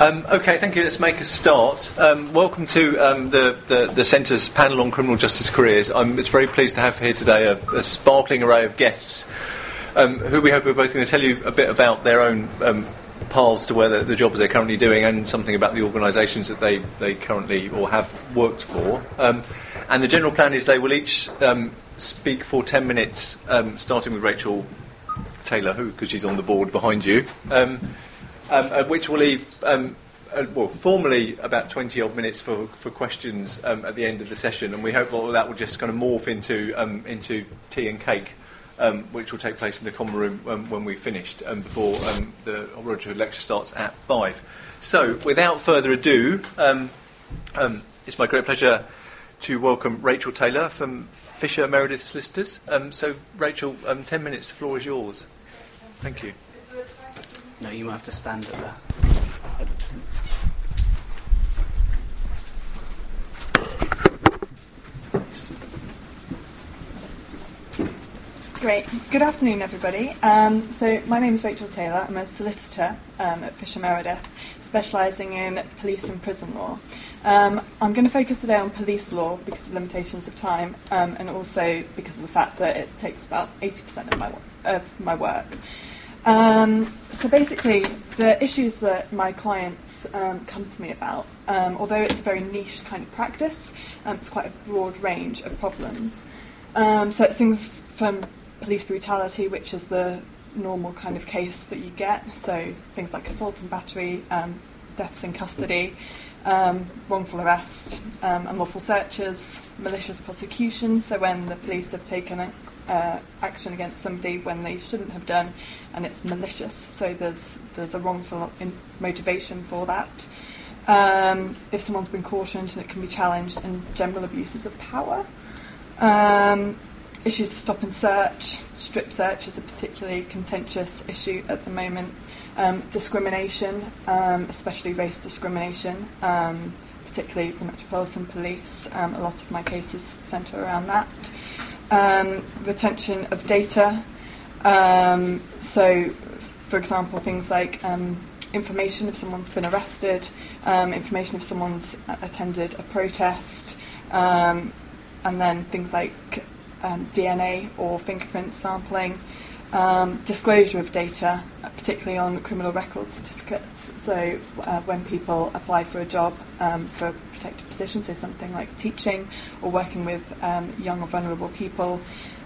Um, okay, thank you. Let's make a start. Um, welcome to um, the, the, the Centre's panel on criminal justice careers. I'm it's very pleased to have here today a, a sparkling array of guests um, who we hope are both going to tell you a bit about their own um, paths to where the, the, jobs they're currently doing and something about the organisations that they, they currently or have worked for. Um, and the general plan is they will each speak for 10 minutes, starting with Rachel Taylor, who, because she's on the board behind you um, uh, which will leave, um, uh, well, formally about 20 odd minutes for, for questions um, at the end of the session, and we hope all that will just kind of morph into, um, into tea and cake. Um, which will take place in the common room um, when we've finished um, before um, the Roger lecture starts at five. So, without further ado, um, um, it's my great pleasure to welcome Rachel Taylor from Fisher Meredith Solicitors. so, Rachel, 10 minutes, the floor is yours. Thank you. No, you might have to stand at the. Great. Good afternoon, everybody. Um, so, my name is Rachel Taylor. I'm a solicitor um, at Fisher Meredith, specialising in police and prison law. Um, I'm going to focus today on police law because of limitations of time, um, and also because of the fact that it takes about 80% of my, of my work. Um, so basically, the issues that my clients um, come to me about, um, although it's a very niche kind of practice, um, it's quite a broad range of problems. Um, so it's things from police brutality, which is the normal kind of case that you get, so things like assault and battery, um, deaths in custody, wrongful arrest, unlawful searches, malicious prosecution, so when the police have taken a uh, action against somebody when they shouldn't have done, and it's malicious. So there's there's a wrongful motivation for that. Um, if someone's been cautioned and it can be challenged, and general abuses of power. Um, issues of stop and search, strip search is a particularly contentious issue at the moment. Um, discrimination, um, especially race discrimination, um, particularly the Metropolitan Police. Um, a lot of my cases centre around that um, retention of data. Um, so, for example, things like um, information if someone's been arrested, um, information if someone's attended a protest, um, and then things like um, DNA or fingerprint sampling. disclosure of data, particularly on criminal record certificates. So, uh, when people apply for a job for protected positions, so something like teaching or working with um, young or vulnerable people.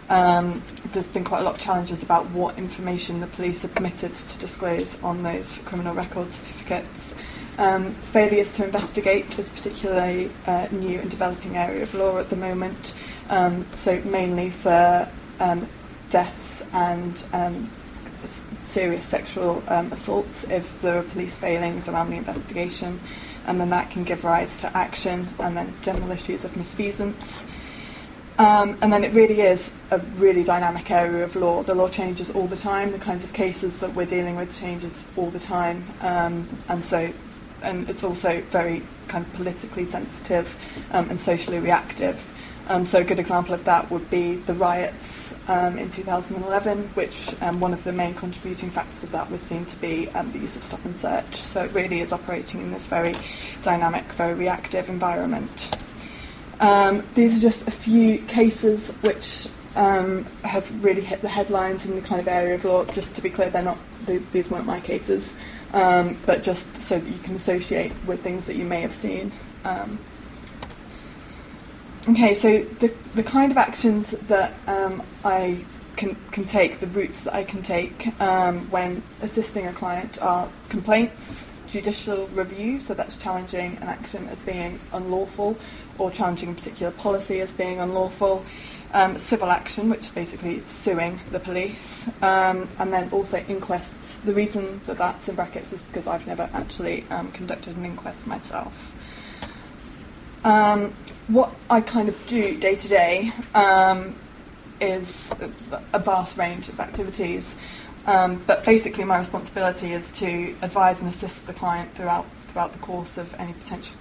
Um, there's been quite a lot of challenges about what information the police are permitted to disclose on those criminal record certificates. Um, failures to investigate is a particularly uh, new and developing area of law at the moment. Um, so mainly for um, deaths and um, serious sexual um, assaults if there are police failings around the investigation and then that can give rise to action and then general issues of misfeasance. Um, and then it really is a really dynamic area of law. The law changes all the time. The kinds of cases that we're dealing with changes all the time, um, and so, and it's also very kind of politically sensitive um, and socially reactive. Um, so a good example of that would be the riots um, in 2011, which um, one of the main contributing factors of that was seen to be um, the use of stop and search. So it really is operating in this very dynamic, very reactive environment. Um, these are just a few cases which um, have really hit the headlines in the kind of area of law. Just to be clear, they're not; they, these weren't my cases, but just so that you can associate with things that you may have seen. Okay, so the, the kind of actions that um, I can, can take, the routes that I can take um, when assisting a client are complaints, judicial review, so that's challenging an action as being unlawful or challenging a particular policy as being unlawful, um, civil action, which is basically suing the police, um, and then also inquests. The reason that that's in brackets is because I've never actually um, conducted an inquest myself. What I kind of do day to day is a vast range of activities. Um, but basically, my responsibility is to advise and assist the client throughout throughout the course of any potential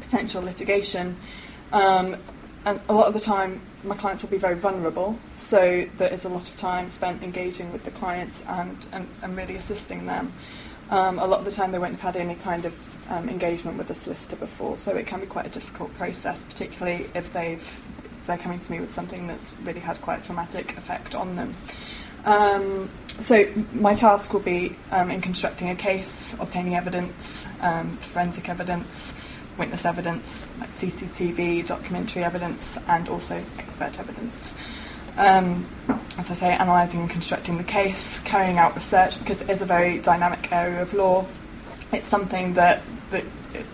potential litigation. Um, and a lot of the time, my clients will be very vulnerable, so there is a lot of time spent engaging with the clients and, and, and really assisting them. Um, a lot of the time they won't have had any kind of um, engagement with a solicitor before, so it can be quite a difficult process, particularly if they've if they're coming to me with something that's really had quite a traumatic effect on them. Um, so my task will be um, in constructing a case, obtaining evidence, um, forensic evidence, witness evidence, like CCTV, documentary evidence, and also expert evidence. Um, as I say, analysing and constructing the case, carrying out research, because it is a very dynamic area of law. It's something that, that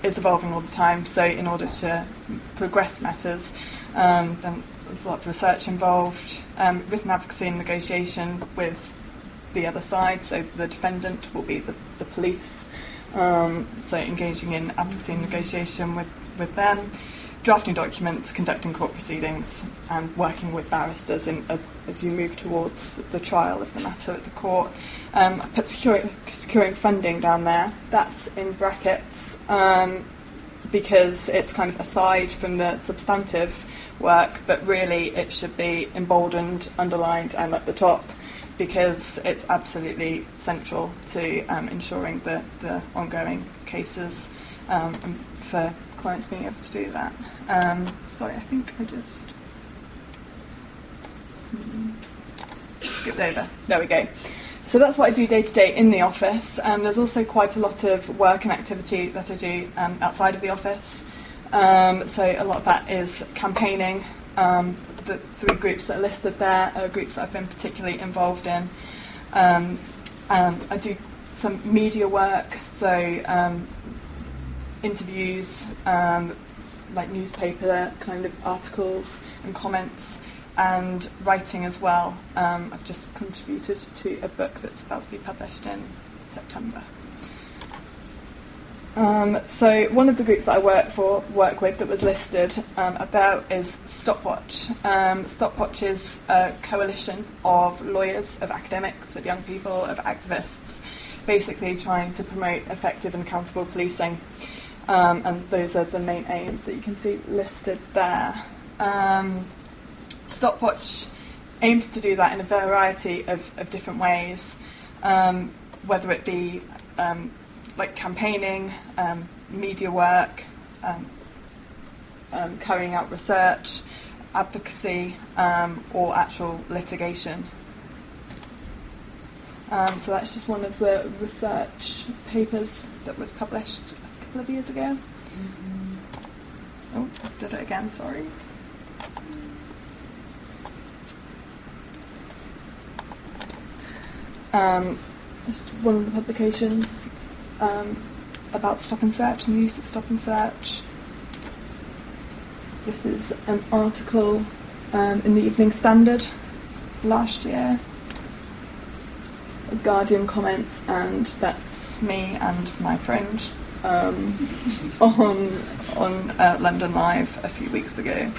is evolving all the time, so in order to progress matters, um, there's a lot of research involved, um, written advocacy and negotiation with the other side, so the defendant will be the, the police, um, so engaging in advocacy and negotiation with, with them, drafting documents, conducting court proceedings, and working with barristers in, as, as you move towards the trial of the matter at the court. Um, I put securing, securing funding down there. That's in brackets um, because it's kind of aside from the substantive work, but really it should be emboldened, underlined, and at the top because it's absolutely central to um, ensuring the, ongoing cases um, for clients being able to do that. Um, sorry, I think I just mm, skipped over. There we go. So that's what I do day to day in the office. Um, there's also quite a lot of work and activity that I do um, outside of the office. Um, so a lot of that is campaigning. Um, the three groups that are listed there are groups that I've been particularly involved in. Um, I do some media work, so um, interviews, um, like newspaper kind of articles and comments, and writing as well. Um, I've just contributed to a book that's about to be published in September. Um, so one of the groups that I work for, work with, that was listed um, about is Stopwatch. Um, Stopwatch is a coalition of lawyers, of academics, of young people, of activists, basically trying to promote effective and accountable policing. Um, and those are the main aims that you can see listed there. Um, Stopwatch aims to do that in a variety of, of different ways, um, whether it be like campaigning, um, media work, um, um, carrying out research, advocacy, um, or actual litigation. Um, so that's just one of the research papers that was published couple of years ago. Oh, I did it again, sorry. Um, one of the publications um, about stop and search and the use of stop and search. This is an article um, in the Evening Standard last year. A Guardian comment, and that's me and my friend um, on on uh, London Live a few weeks ago.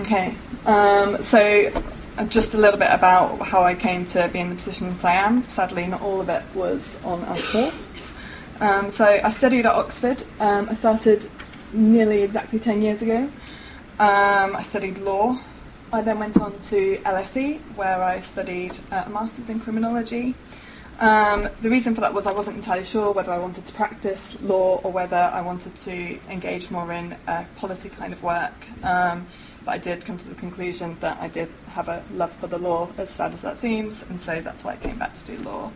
Okay, um, so uh, just a little bit about how I came to be in the position I am. Sadly, not all of it was on a course. Um, so I studied at Oxford. Um, I started nearly exactly 10 years ago. Um, I studied law. I then went on to LSE, where I studied uh, a master's in criminology. Um, the reason for that was I wasn't entirely sure whether I wanted to practice law or whether I wanted to engage more in uh, policy kind of work. Um, but I did come to the conclusion that I did have a love for the law, as sad as that seems, and so that's why I came back to do law.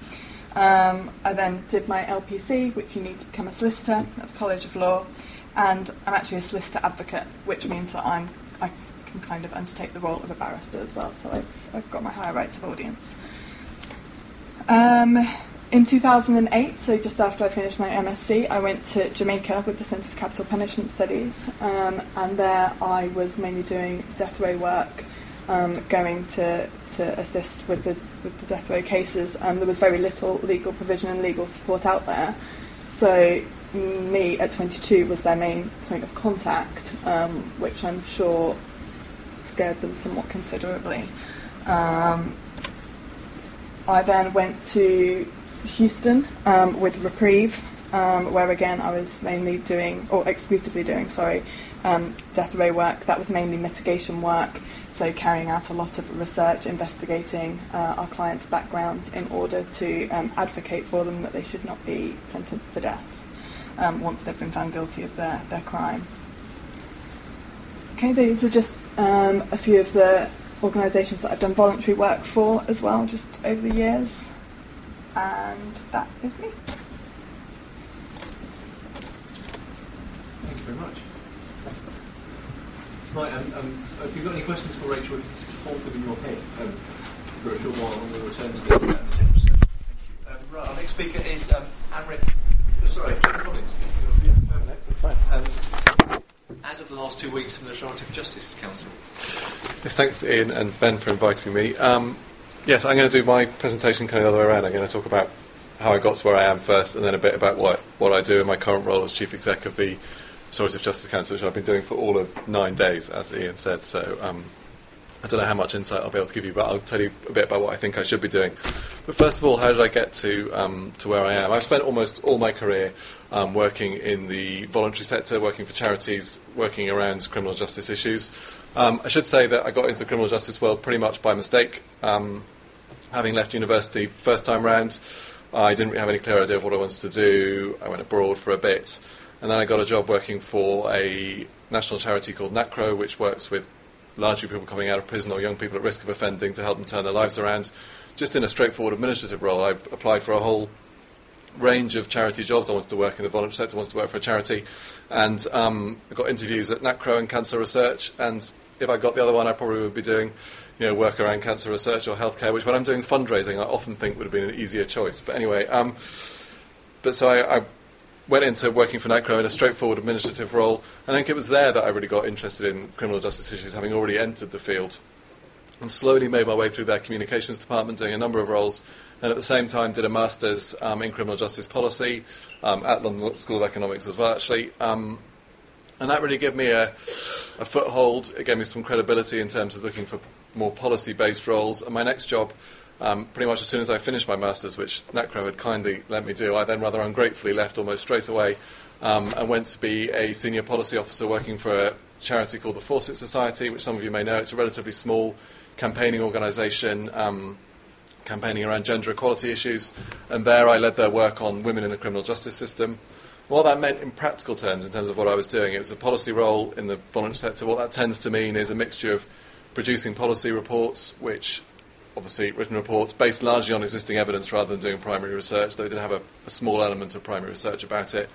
Um, I then did my LPC, which you need to become a solicitor at the College of Law, and I'm actually a solicitor advocate, which means that I'm I can kind of undertake the role of a barrister as well. So I've, I've got my higher rights of audience. Um, in 2008, so just after I finished my MSc, I went to Jamaica with the Centre for Capital Punishment Studies, um, and there I was mainly doing death row work, um, going to, to assist with the, with the death row cases, and there was very little legal provision and legal support out there. So me at 22 was their main point of contact, um, which I'm sure scared them somewhat considerably. Um, I then went to Houston um, with Reprieve, um, where again I was mainly doing, or exclusively doing, sorry, um, death row work. That was mainly mitigation work. so carrying out a lot of research, investigating uh, our clients' backgrounds in order to um, advocate for them that they should not be sentenced to death um, once they've been found guilty of their, their crime. Okay, these are just um, a few of the organisations that I've done voluntary work for as well, just over the years. And that is me. Thank you very much. Right, um, um, if you've got any questions for Rachel, you can just hold them in your head um, for a short while and we'll return to them at the different Thank you. Um, right, our next speaker is um, Amrik. Oh, sorry, Jon Collins. Yes, that's fine. As of the last two weeks from the Restorative Justice Council. Yes, thanks Ian and Ben for inviting me. Um, yes, I'm going to do my presentation kind of the other way around. I'm going to talk about how I got to where I am first, and then a bit about what, what I do in my current role as Chief Exec of the Restorative Justice Council, which I've been doing for all of nine days, as Ian said. So um, I don't know how much insight I'll be able to give you, but I'll tell you a bit about what I think I should be doing. But first of all, how did I get to um, to where I am? I've spent almost all my career um, working in the voluntary sector, working for charities, working around criminal justice issues. Um, I should say that I got into the criminal justice world pretty much by mistake. Um, having left university first time round, I didn't have any clear idea of what I wanted to do. I went abroad for a bit. And then I got a job working for a national charity called NACRO, which works with largely people coming out of prison or young people at risk of offending to help them turn their lives around. Just in a straightforward administrative role, I applied for a whole range of charity jobs. I wanted to work in the voluntary sector, I wanted to work for a charity, and um, I got interviews at NACRO and Cancer Research. And if I got the other one, I probably would be doing, you know, work around cancer research or healthcare. Which when I'm doing fundraising, I often think would have been an easier choice. But anyway, um, but so I, I went into working for NACRO in a straightforward administrative role. I think it was there that I really got interested in criminal justice issues, having already entered the field. And slowly made my way through their communications department, doing a number of roles. And at the same time, did a master's um, in criminal justice policy um, at London School of Economics as well, actually. Um, and that really gave me a, a foothold. It gave me some credibility in terms of looking for more policy based roles. And my next job um, pretty much as soon as I finished my master's, which NACRO had kindly let me do, I then rather ungratefully left almost straight away um, and went to be a senior policy officer working for a charity called the Fawcett Society, which some of you may know. It's a relatively small campaigning organisation. Um, campaigning around gender equality issues, and there I led their work on women in the criminal justice system. What that meant in practical terms, in terms of what I was doing, it was a policy role in the voluntary sector. What that tends to mean is a mixture of producing policy reports, which obviously written reports based largely on existing evidence rather than doing primary research, though did have a, a, small element of primary research about it,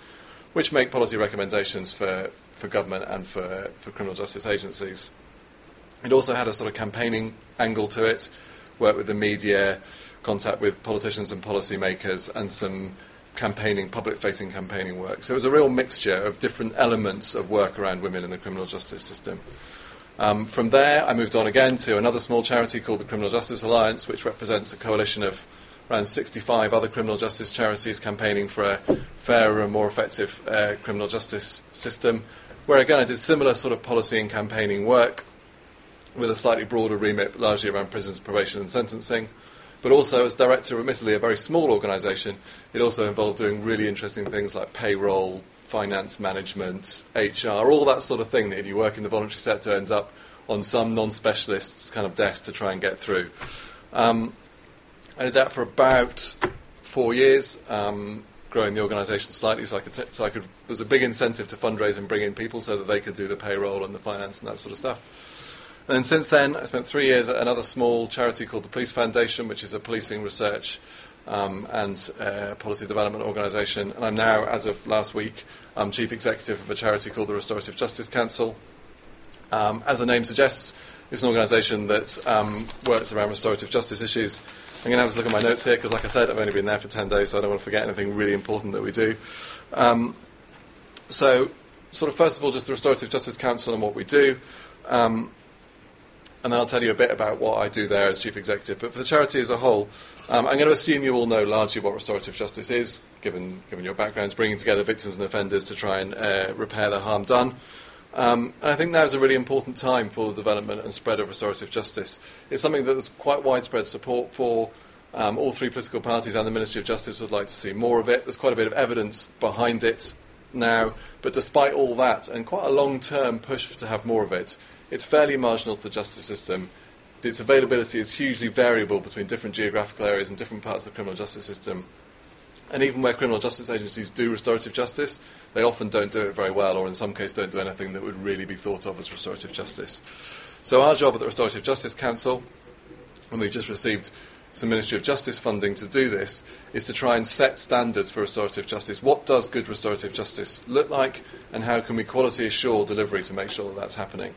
which make policy recommendations for, for government and for, for criminal justice agencies. It also had a sort of campaigning angle to it, work with the media, contact with politicians and policymakers, and some campaigning, public facing campaigning work. So it was a real mixture of different elements of work around women in the criminal justice system. Um, from there, I moved on again to another small charity called the Criminal Justice Alliance, which represents a coalition of around 65 other criminal justice charities campaigning for a fairer and more effective uh, criminal justice system. Where again, I did similar sort of policy and campaigning work with a slightly broader remit, largely around prisons, probation, and sentencing. But also, as director of admittedly a very small organisation, it also involved doing really interesting things like payroll, finance management, HR, all that sort of thing that if you work in the voluntary sector ends up on some non-specialist's kind of desk to try and get through. Um, I did that for about four years, um, growing the organisation slightly, so I could. T- so I could. There was a big incentive to fundraise and bring in people so that they could do the payroll and the finance and that sort of stuff. And since then, I spent three years at another small charity called the Police Foundation, which is a policing research um, and uh, policy development organisation. And I'm now, as of last week, um, chief executive of a charity called the Restorative Justice Council. Um, as the name suggests, it's an organisation that um, works around restorative justice issues. I'm going to have a look at my notes here because, like I said, I've only been there for 10 days, so I don't want to forget anything really important that we do. Um, so, sort of, first of all, just the Restorative Justice Council and what we do. Um, and then I'll tell you a bit about what I do there as chief executive. But for the charity as a whole, um, I'm going to assume you all know largely what restorative justice is, given, given your backgrounds, bringing together victims and offenders to try and uh, repair the harm done. Um, and I think now is a really important time for the development and spread of restorative justice. It's something that there's quite widespread support for. Um, all three political parties and the Ministry of Justice would like to see more of it. There's quite a bit of evidence behind it now, but despite all that, and quite a long term push to have more of it, it's fairly marginal to the justice system. Its availability is hugely variable between different geographical areas and different parts of the criminal justice system. And even where criminal justice agencies do restorative justice, they often don't do it very well, or in some cases don't do anything that would really be thought of as restorative justice. So our job at the Restorative Justice Council, and we've just received some Ministry of Justice funding to do this, is to try and set standards for restorative justice. What does good restorative justice look like, and how can we quality assure delivery to make sure that that's happening?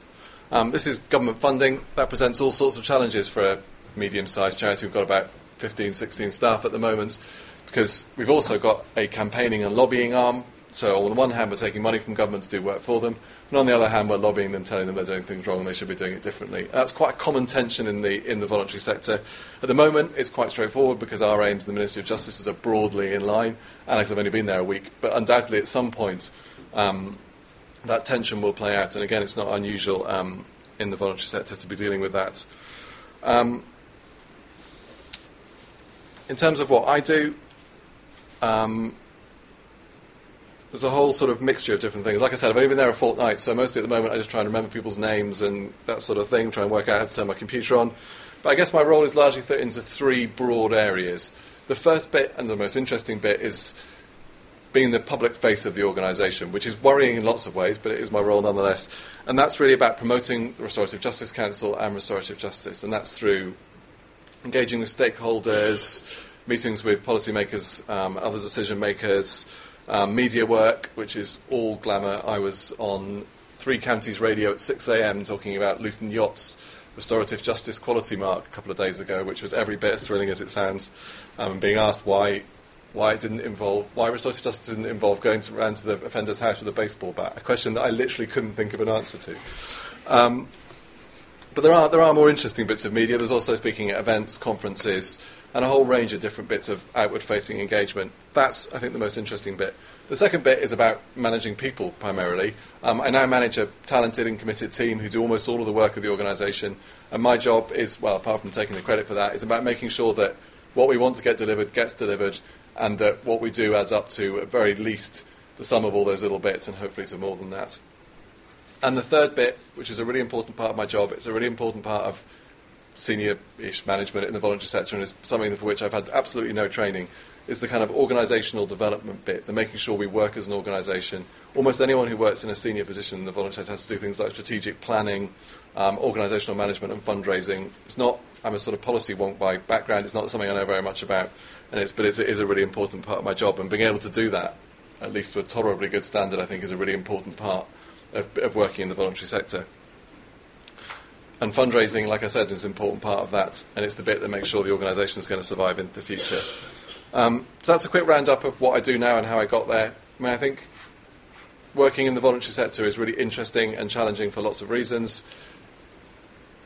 Um, this is government funding. That presents all sorts of challenges for a medium sized charity. We've got about 15, 16 staff at the moment because we've also got a campaigning and lobbying arm. So on the one hand, we're taking money from government to do work for them, and on the other hand, we're lobbying them, telling them they're doing things wrong and they should be doing it differently. That's quite a common tension in the in the voluntary sector. At the moment, it's quite straightforward because our aims in the Ministry of Justice are broadly in line. Alex, I've only been there a week, but undoubtedly at some point. Um, that tension will play out, and again, it's not unusual um, in the voluntary sector to be dealing with that. Um, in terms of what I do, um, there's a whole sort of mixture of different things. Like I said, I've only been there a fortnight, so mostly at the moment I just try and remember people's names and that sort of thing, try and work out how to turn my computer on. But I guess my role is largely fit into three broad areas. The first bit and the most interesting bit is being the public face of the organisation, which is worrying in lots of ways, but it is my role nonetheless. And that's really about promoting the Restorative Justice Council and restorative justice, and that's through engaging with stakeholders, meetings with policymakers, um, other decision makers, um, media work, which is all glamour. I was on Three Counties Radio at 6 a.m. talking about Luton YOT's restorative justice quality mark a couple of days ago, which was every bit as thrilling as it sounds, um, being asked why why it didn't involve why restorative justice didn't involve going to, around to the offender's house with a baseball bat. A question that I literally couldn't think of an answer to. Um, but there are there are more interesting bits of media. There's also speaking at events, conferences, and a whole range of different bits of outward-facing engagement. That's I think the most interesting bit. The second bit is about managing people primarily. Um, I now manage a talented and committed team who do almost all of the work of the organisation, and my job is well, apart from taking the credit for that, it's about making sure that what we want to get delivered gets delivered, and that what we do adds up to, at very least, the sum of all those little bits, and hopefully to more than that. And the third bit, which is a really important part of my job, it's a really important part of senior-ish management in the voluntary sector, and is something for which I've had absolutely no training, is the kind of organisational development bit, the making sure we work as an organisation. Almost anyone who works in a senior position in the voluntary sector has to do things like strategic planning, um, organisational management, and fundraising. It's not. I'm a sort of policy wonk by background. It's not something I know very much about, and it's, but it's, it is a really important part of my job. And being able to do that, at least to a tolerably good standard, I think is a really important part of, of working in the voluntary sector. And fundraising, like I said, is an important part of that, and it's the bit that makes sure the organisation is going to survive in the future. Um, so that's a quick roundup of what I do now and how I got there. I mean, I think working in the voluntary sector is really interesting and challenging for lots of reasons.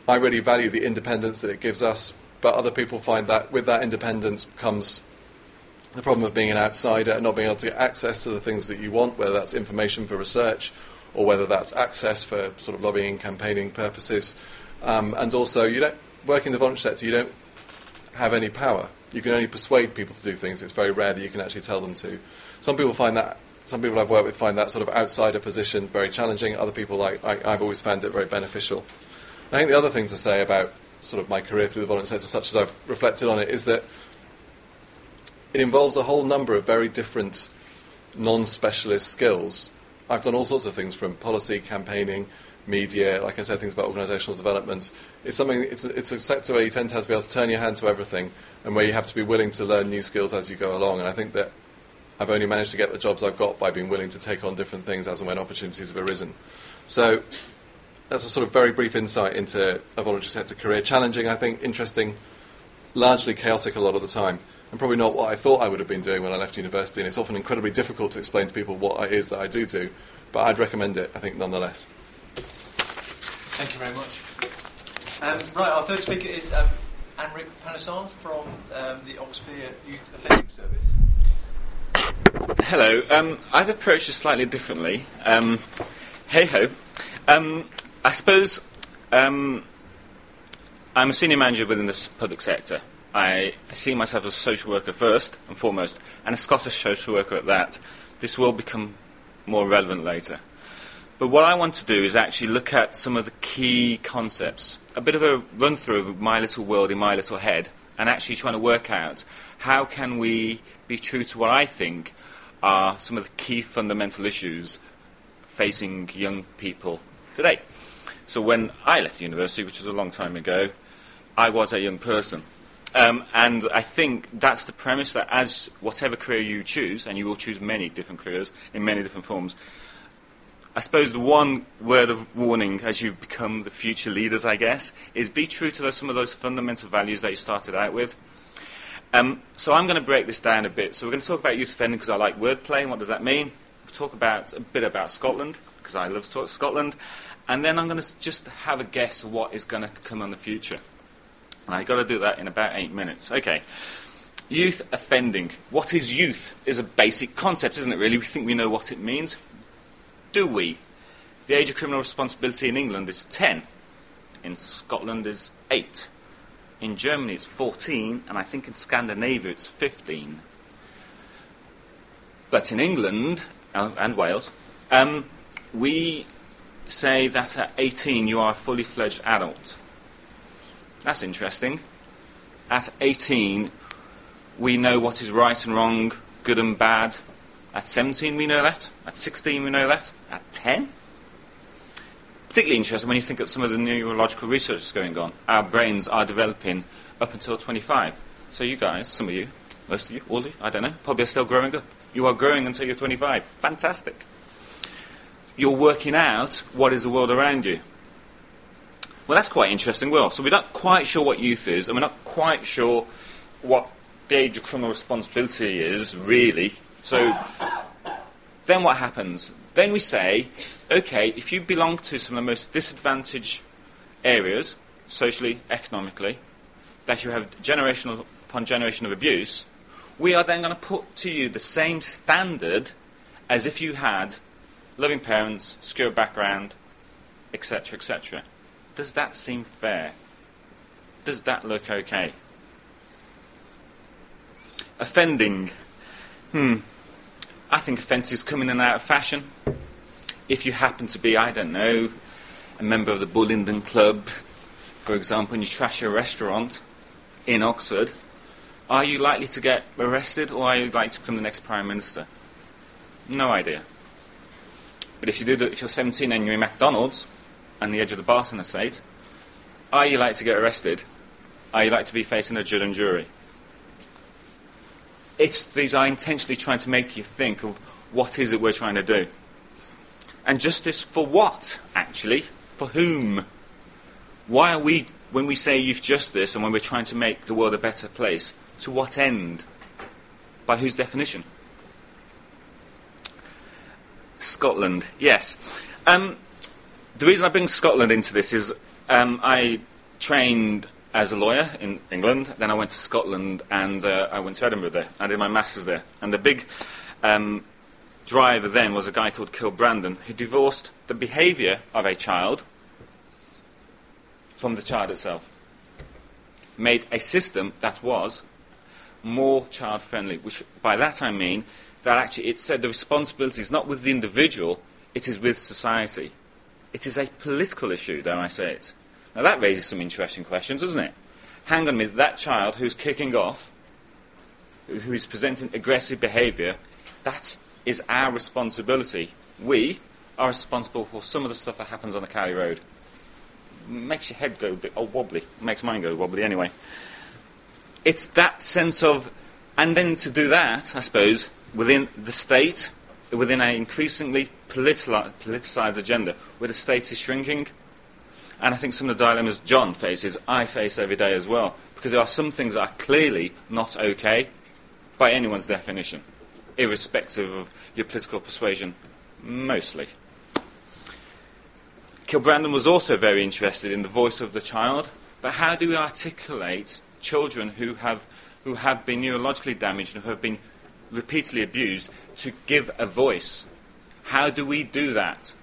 I really value the independence that it gives us, but other people find that with that independence comes the problem of being an outsider and not being able to get access to the things that you want, whether that's information for research or whether that's access for sort of lobbying and campaigning purposes. Um, and also, you don't work in the voluntary sector. You don't have any power. You can only persuade people to do things. It's very rare that you can actually tell them to. Some people find that. Some people I've worked with find that sort of outsider position very challenging. Other people, like I, I've always found it very beneficial. I think the other thing to say about sort of my career through the voluntary sector, such as I've reflected on it, is that it involves a whole number of very different non-specialist skills. I've done all sorts of things from policy, campaigning, media, like I said, things about organisational development. It's something. It's a, it's a sector where you tend to have to be able to turn your hand to everything, and where you have to be willing to learn new skills as you go along. And I think that I've only managed to get the jobs I've got by being willing to take on different things as and when opportunities have arisen. So that's a sort of very brief insight into a voluntary sector career. Challenging, I think, interesting, largely chaotic a lot of the time, and probably not what I thought I would have been doing when I left university. And it's often incredibly difficult to explain to people what it is that I do do, but I'd recommend it, I think, nonetheless. Thank you very much. Um, right, our third speaker is um, Amrik Panaser from um, the Oxford Youth Offending Service. Hello. Um, I've approached it slightly differently. Um, hey ho. Um, I suppose um, I'm a senior manager within the public sector. I, I see myself as a social worker first and foremost, and a Scottish social worker at that. This will become more relevant later. But what I want to do is actually look at some of the key concepts, a bit of a run through of my little world in my little head, and actually trying to work out how can we be true to what I think are some of the key fundamental issues facing young people today. So when I left university, which was a long time ago, I was a young person. Um, and I think that's the premise that as whatever career you choose, and you will choose many different careers in many different forms, I suppose the one word of warning as you become the future leaders, I guess, is be true to those, some of those fundamental values that you started out with. Um, so I'm going to break this down a bit. So we're going to talk about youth offending because I like wordplay and what does that mean. We'll talk about a bit about Scotland because I love Scotland. And then I'm going to just have a guess of what is going to come in the future. And I've got to do that in about eight minutes. Okay. Youth offending. What is youth? Is a basic concept, isn't it, really? We think we know what it means do we? The age of criminal responsibility in England is 10. In Scotland is 8. In Germany it's 14, and I think in Scandinavia it's 15. But in England uh, and Wales, um, we say that at 18 you are a fully fledged adult. That's interesting. At 18, we know what is right and wrong, good and bad, at 17, we know that. At 16, we know that. At 10? Particularly interesting when you think of some of the neurological research that's going on. Our brains are developing up until 25. So you guys, some of you, most of you, all of you, I don't know, probably are still growing up. You are growing until you're 25. Fantastic. You're working out what is the world around you. Well, that's quite interesting. Well, so we're not quite sure what youth is, and we're not quite sure what the age of criminal responsibility is, really, so then what happens? Then we say, okay, if you belong to some of the most disadvantaged areas, socially, economically, that you have generation upon generation of abuse, we are then going to put to you the same standard as if you had loving parents, secure background, etc., etc. Does that seem fair? Does that look okay? Offending. Hmm. I think offences come in and out of fashion. If you happen to be, I don't know, a member of the Bullingdon Club, for example, and you trash a restaurant in Oxford, are you likely to get arrested or are you likely to become the next Prime Minister? No idea. But if, you do, if you're 17 and you're in McDonald's on the edge of the Barton estate, are you like to get arrested? Are you like to be facing a judge and jury? It's, these are intentionally trying to make you think of what is it we're trying to do. And justice for what, actually? For whom? Why are we, when we say youth justice and when we're trying to make the world a better place, to what end? By whose definition? Scotland, yes. Um, the reason I bring Scotland into this is um, I trained as a lawyer in England. Then I went to Scotland and uh, I went to Edinburgh there. I did my masters there. And the big um, driver then was a guy called Kilbrandon who divorced the behaviour of a child from the child itself. Made a system that was more child friendly, which by that I mean that actually it said uh, the responsibility is not with the individual, it is with society. It is a political issue, dare I say it. Now that raises some interesting questions, doesn't it? Hang on a minute, that child who's kicking off, who is presenting aggressive behaviour, that is our responsibility. We are responsible for some of the stuff that happens on the Cowley Road. Makes your head go a bit oh, wobbly. Makes mine go wobbly anyway. It's that sense of, and then to do that, I suppose, within the state, within an increasingly politicised agenda, where the state is shrinking, and I think some of the dilemmas Jon faces, I face every day as well. Because there are some things that are clearly not okay by anyone's definition, irrespective of your political persuasion, mostly. Kilbrandon was also very interested in the voice of the child, but how do we articulate children who have, who have been neurologically damaged and who have been repeatedly abused to give a voice? How do we do that?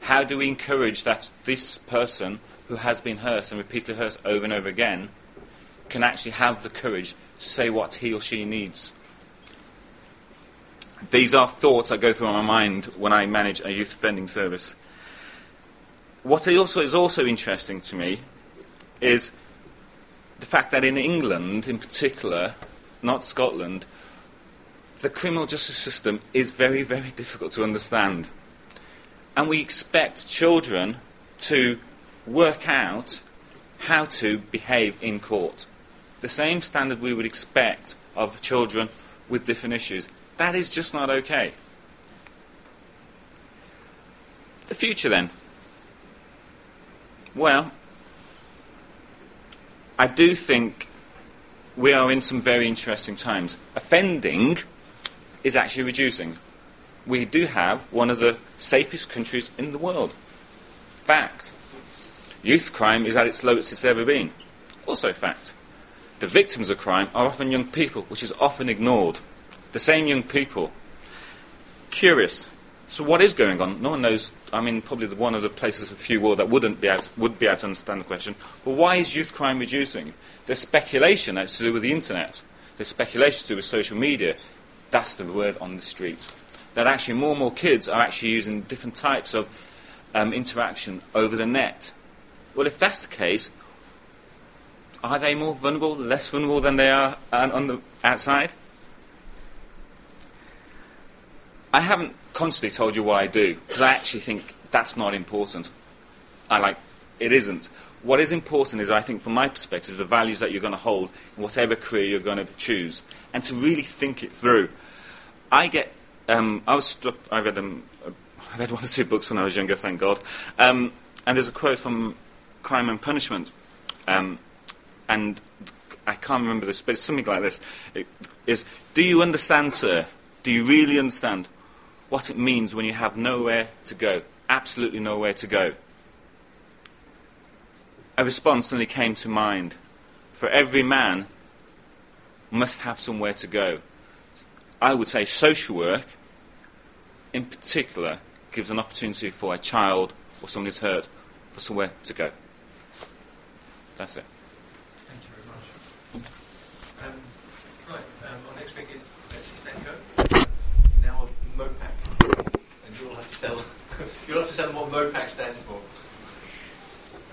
How do we encourage that this person who has been hurt and repeatedly hurt over and over again can actually have the courage to say what he or she needs? These are thoughts that go through my mind when I manage a youth offending service. What also is also interesting to me is the fact that in England, in particular, not Scotland, the criminal justice system is very, very difficult to understand. And we expect children to work out how to behave in court. The same standard we would expect of children with different issues. That is just not okay. The future then. Well, I do think we are in some very interesting times. Offending is actually reducing. We do have one of the safest countries in the world. Fact. Youth crime is at its lowest it's ever been. Also fact. The victims of crime are often young people, which is often ignored. The same young people. Curious. So what is going on? No one knows. I mean, probably the, one of the places with few world that wouldn't be able to, would be able to understand the question. But why is youth crime reducing? There's speculation that's to do with the internet. There's speculation to do with social media. That's the word on the street. That actually more and more kids are actually using different types of um, interaction over the net. Well, if that's the case, are they more vulnerable, less vulnerable than they are on the outside? I haven't constantly told you what I do because I actually think that's not important. I like it isn't. What is important is, I think, from my perspective, the values that you're going to hold in whatever career you're going to choose, and to really think it through. I get. Um, I was struck. I read um, I read one or two books when I was younger, thank God. Um, and there's a quote from Crime and Punishment, um, and I can't remember this, but it's something like this: it is, "Do you understand, sir? Do you really understand what it means when you have nowhere to go? Absolutely nowhere to go." a response suddenly came to mind. For every man must have somewhere to go. I would say social work, in particular, gives an opportunity for a child or someone who's hurt for somewhere to go. That's it. Thank you very much. Um, right, um, our next speaker is Betsy Stanko, now of MOPAC. And you'll have to tell, you'll have to tell them what MOPAC stands for.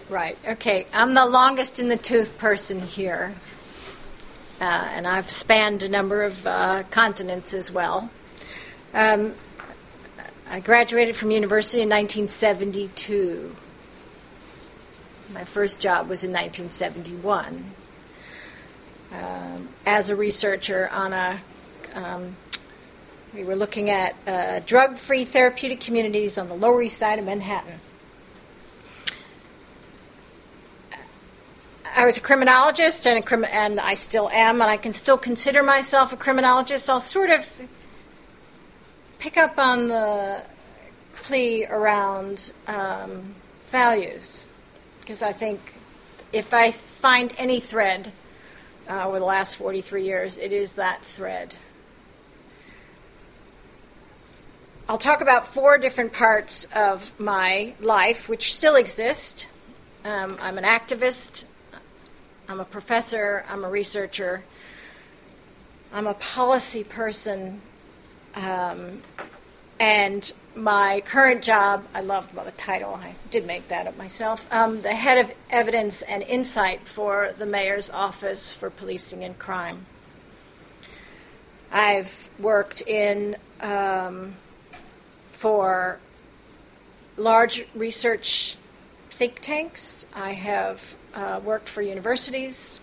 Right, okay. I'm the longest in the tooth person here. Uh, and I've spanned a number of uh, continents as well. Um, I graduated from university in 1972. My first job was in 1971 um, as a researcher on a. Um, we were looking at uh, drug free therapeutic communities on the Lower East Side of Manhattan. I was a criminologist, and, a crim- and I still am, and I can still consider myself a criminologist. I'll sort of pick up on the plea around um, values, because I think if I find any thread uh, over the last 43 years, it is that thread. I'll talk about four different parts of my life which still exist. Um, I'm an activist, I'm a professor, I'm a researcher, I'm a policy person, um, and my current job, I loved well, the title, I did make that up myself, um, the head of evidence and insight for the mayor's office for policing and crime. I've worked in um, for large research think tanks. I have uh, worked for universities.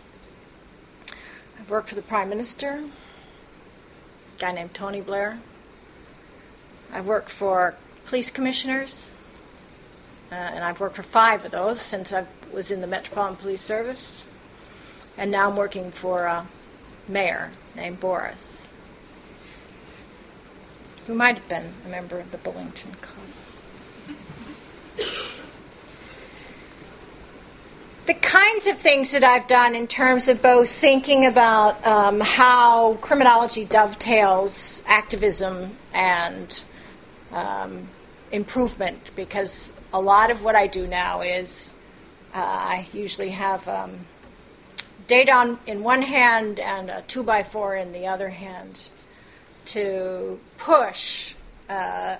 I've worked for the Prime Minister, a guy named Tony Blair. I've worked for police commissioners, uh, and I've worked for five of those since I was in the Metropolitan Police Service. And now I'm working for a mayor named Boris, who might have been a member of the Bullingdon Club. The kinds of things that I've done in terms of both thinking about um, how criminology dovetails activism and um, improvement, because a lot of what I do now is uh, I usually have um, data on, in one hand and a two by four in the other hand. to push uh,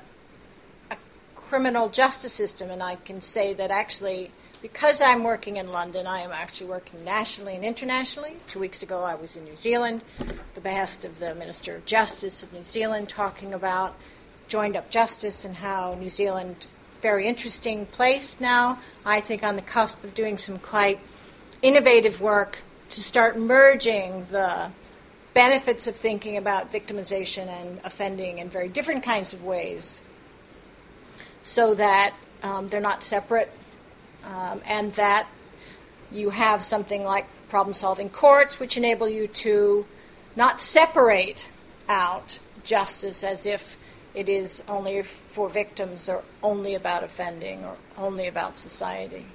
a criminal justice system, and I can say that actually, because I'm working in London, I am actually working nationally and internationally. Two weeks ago, I was in New Zealand, the behest of the Minister of Justice of New Zealand, talking about joined up justice and how New Zealand very interesting place now. I think on the cusp of doing some quite innovative work to start merging the benefits of thinking about victimization and offending in very different kinds of ways so that um, they're not separate um, and that you have something like problem solving courts which enable you to not separate out justice as if it is only for victims or only about offending or only about society.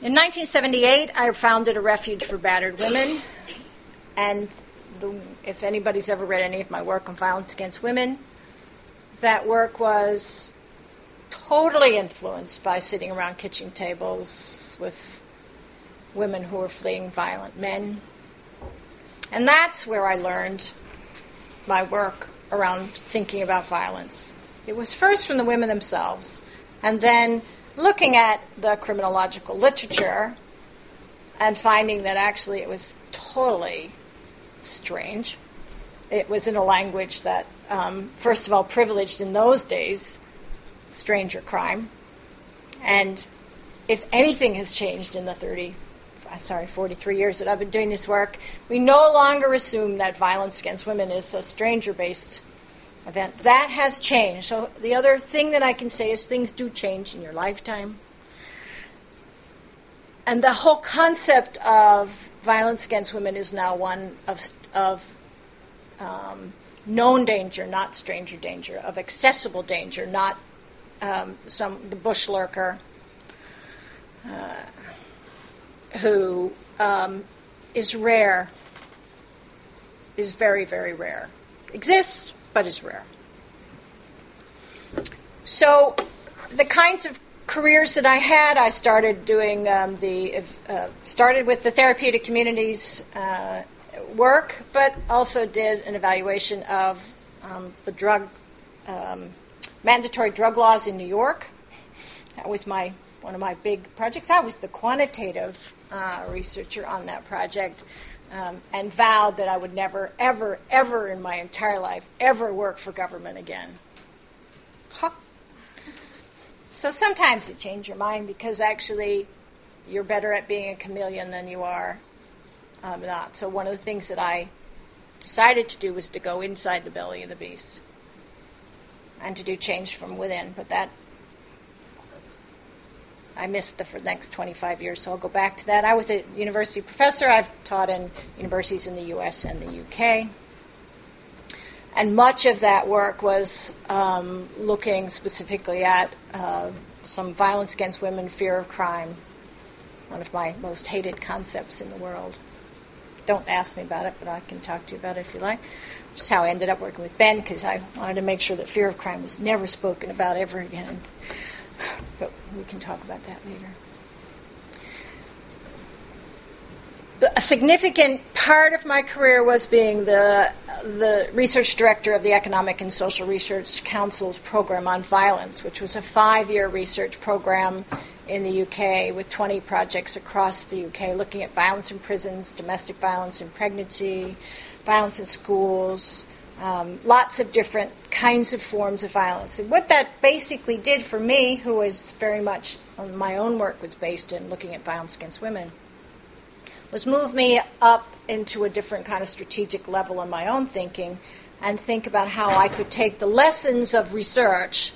In 1978, I founded a refuge for battered women, and the, if anybody's ever read any of my work on violence against women, that work was totally influenced by sitting around kitchen tables with women who were fleeing violent men. And that's where I learned my work around thinking about violence. It was first from the women themselves, and then looking at the criminological literature and finding that actually it was totally strange. It was in a language that, um, first of all, privileged in those days stranger crime. And if anything has changed in the 30 sorry, 43 years that I've been doing this work, we no longer assume that violence against women is a stranger based event. That has changed. So, the other thing that I can say is things do change in your lifetime. And the whole concept of violence against women is now one of, of um, known danger, not stranger danger, of accessible danger, not um, some the bush lurker. Uh, who um, is rare, is very, very rare. Exists, but is rare. So, the kinds of careers that I had, I started doing um, the uh, started with the therapeutic communities uh, work, but also did an evaluation of um, the drug um, mandatory drug laws in New York. That was my one of my big projects. I was the quantitative uh, researcher on that project um, and vowed that I would never, ever, ever in my entire life ever work for government again. Huh. So sometimes you change your mind because actually you're better at being a chameleon than you are um, not. So one of the things that I decided to do was to go inside the belly of the beast and to do change from within. But that I missed the for next 25 years, so I'll go back to that. I was a university professor. I've taught in universities in the U.S. and the U.K. And much of that work was um, looking specifically at uh, some violence against women, fear of crime, one of my most hated concepts in the world. Don't ask me about it, but I can talk to you about it if you like. Is how I ended up working with Ben, because I wanted to make sure that fear of crime was never spoken about ever again. But we can talk about that later. a significant part of my career was being the the research director of the Economic and Social Research Council's program on violence, which was a five-year research program in the UK with 20 projects across the UK looking at violence in prisons, domestic violence in pregnancy, violence in schools, um, lots of different kinds of forms of violence. And what that basically did for me, who was very much my own work was based in looking at violence against women, was move me up into a different kind of strategic level in my own thinking and think about how I could take the lessons of research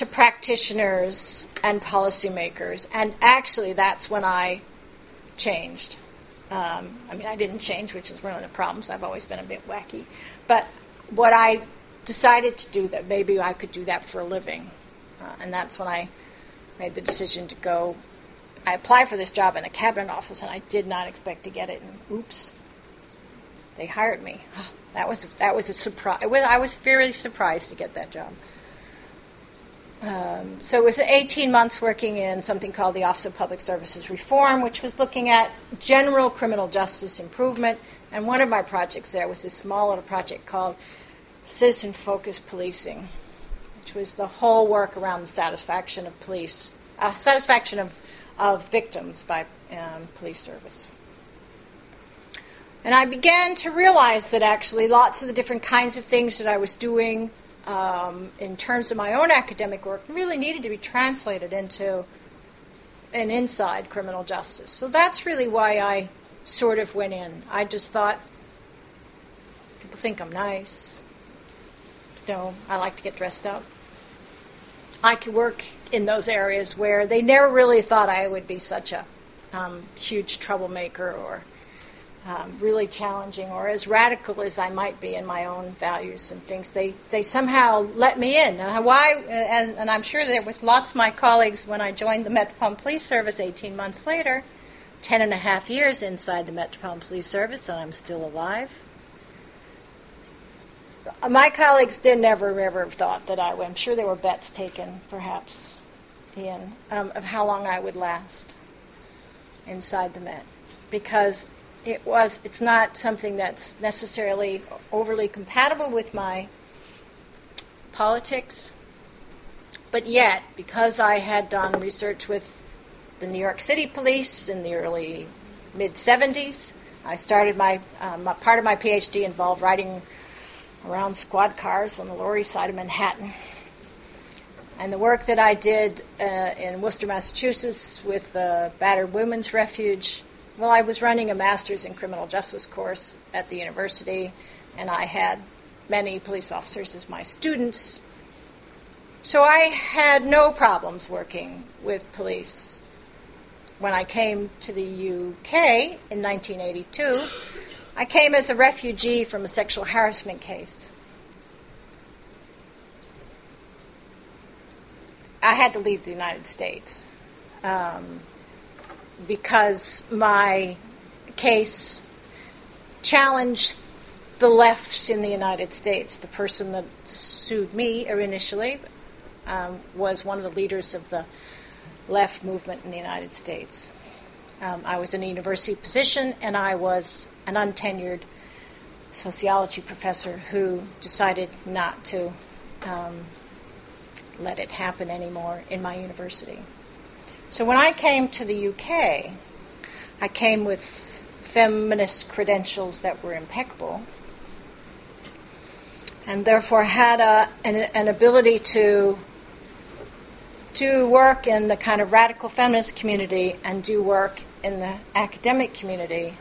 to practitioners and policymakers. And actually, that's when I changed. Um, I mean, I didn't change, which is one of the problems. I've always been a bit wacky. But what I decided to do that maybe I could do that for a living, uh, and that's when I made the decision to go. I applied for this job in a cabinet office, and I did not expect to get it. And oops, they hired me. Oh, that was that was a surprise. I was very surprised to get that job. Um, so it was 18 months working in something called the Office of Public Services Reform, which was looking at general criminal justice improvement, And one of my projects there was this small little project called Citizen Focused Policing, which was the whole work around the satisfaction of police, uh, satisfaction of, of victims by um, police service. And I began to realize that actually lots of the different kinds of things that I was doing um, in terms of my own academic work really needed to be translated into an inside criminal justice. So that's really why I sort of went in. I just thought people think I'm nice. You know, I like to get dressed up. I could work in those areas where they never really thought I would be such a um, huge troublemaker or um, really challenging or as radical as I might be in my own values and things. They, they somehow let me in. Uh, why? As, and I'm sure there was lots of my colleagues when I joined the Metropolitan Police Service 18 months later, 10 and a half years inside the Metropolitan Police Service, and I'm still alive. My colleagues did never ever have thought that I would. I'm sure there were bets taken, perhaps, Ian, um, of how long I would last inside the Met, because it was it's not something that's necessarily overly compatible with my politics. But yet because i had done research with the new york city police in the early mid 70s i started my, um, part of my phd involved riding around squad cars on the lower east side of manhattan. And the work that i did uh, in worcester massachusetts with the battered women's refuge well, I was running a master's in criminal justice course at the university, and I had many police officers as my students. So I had no problems working with police. When I came to the UK in 1982, I came as a refugee from a sexual harassment case. I had to leave the United States. Um, because my case challenged the left in the United States. The person that sued me initially um, was one of the leaders of the left movement in the United States. Um, I was in a university position, and I was an untenured sociology professor who decided not to um, let it happen anymore in my university. So when I came to the UK, I came with feminist credentials that were impeccable, and therefore had a, an, an ability to do work in the kind of radical feminist community and do work in the academic community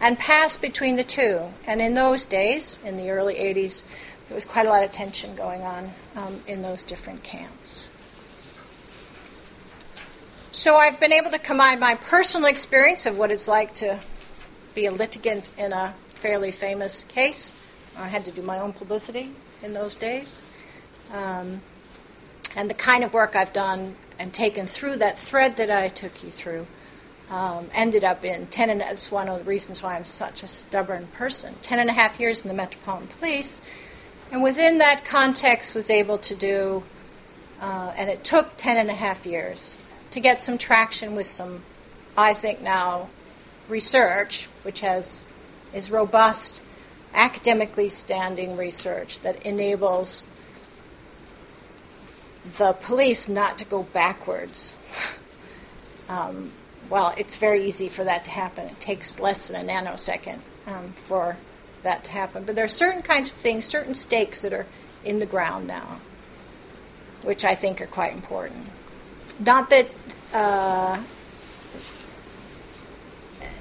and pass between the two. And in those days, in the early 80s, there was quite a lot of tension going on um, in those different camps. So I've been able to combine my personal experience of what it's like to be a litigant in a fairly famous case. I had to do my own publicity in those days. Um, and the kind of work I've done and taken through that thread that I took you through um, ended up in 10 and that's one of the reasons why I'm such a stubborn person. 10 and a half years in the Metropolitan Police, and within that context was able to do, uh, and it took 10 and a half years to get some traction with some, I think now, research, which has is robust, academically standing research that enables the police not to go backwards. um, well, it's very easy for that to happen. It takes less than a nanosecond um, for that to happen. But there are certain kinds of things, certain stakes that are in the ground now, which I think are quite important. Not that uh,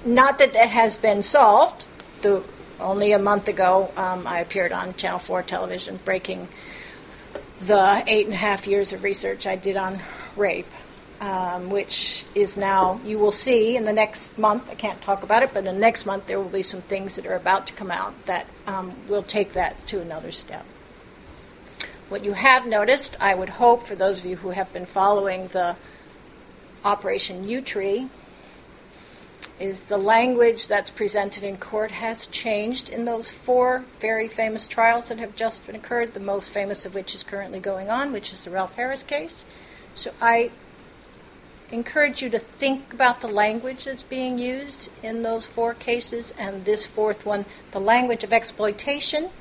not that it has been solved. The, only a month ago, um, I appeared on Channel 4 television breaking the eight and a half years of research I did on rape, um, which is now, you will see in the next month, I can't talk about it, but in the next month there will be some things that are about to come out that um, will take that to another step. What you have noticed, I would hope, for those of you who have been following the Operation Yewtree is the language that's presented in court has changed in those four very famous trials that have just been occurred, the most famous of which is currently going on, which is the Rolf Harris case. So I encourage you to think about the language that's being used in those four cases and this fourth one. The language of exploitation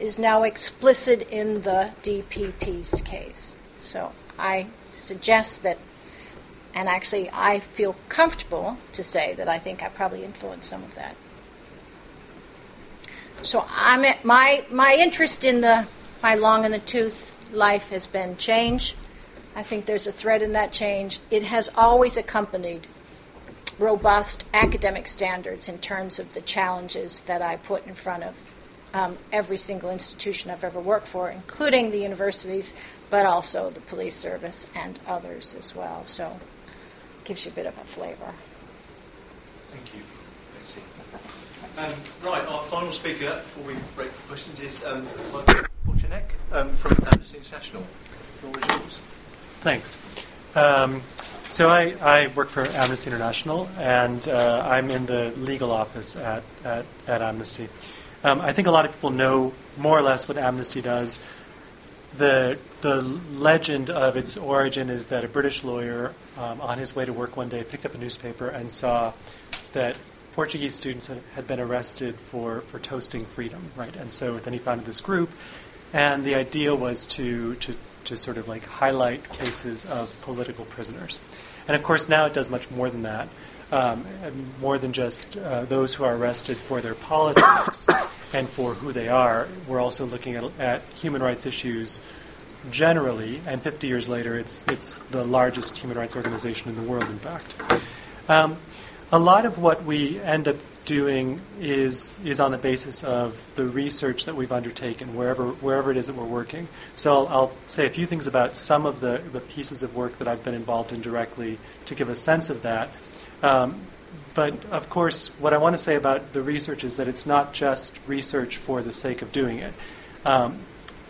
is now explicit in the DPP's case. So I suggest that, and actually I feel comfortable to say that I think I probably influenced some of that. So I'm at, my my interest in the my long in the tooth life has been change. I think there's a thread in that change. It has always accompanied robust academic standards in terms of the challenges that I put in front of um, every single institution I've ever worked for, including the universities, but also the police service and others as well. So it gives you a bit of a flavor. Thank you, Betsy. Um, right, our final speaker before we break for questions is um, Michael Bochenek um, from Amnesty International. The floor is yours. Thanks. Um, so I, I work for Amnesty International, and uh, I'm in the legal office at, at, at Amnesty. Um, I think a lot of people know more or less what Amnesty does. The, the legend of its origin is that a British lawyer, um, on his way to work one day, picked up a newspaper and saw that Portuguese students had, been arrested for, for toasting freedom, right? And so then he founded this group, and the idea was to, to, to sort of like highlight cases of political prisoners. And of course, now it does much more than that um, more than just uh, those who are arrested for their politics and for who they are. We're also looking at, at, human rights issues generally, and 50 years later, it's, it's the largest human rights organization in the world, in fact. Um, a lot of what we end up doing is is on the basis of the research that we've undertaken wherever wherever it is that we're working. So I'll, I'll, say a few things about some of the, the pieces of work that I've been involved in directly to give a sense of that. Um, but of course, what I want to say about the research is that it's not just research for the sake of doing it. Um,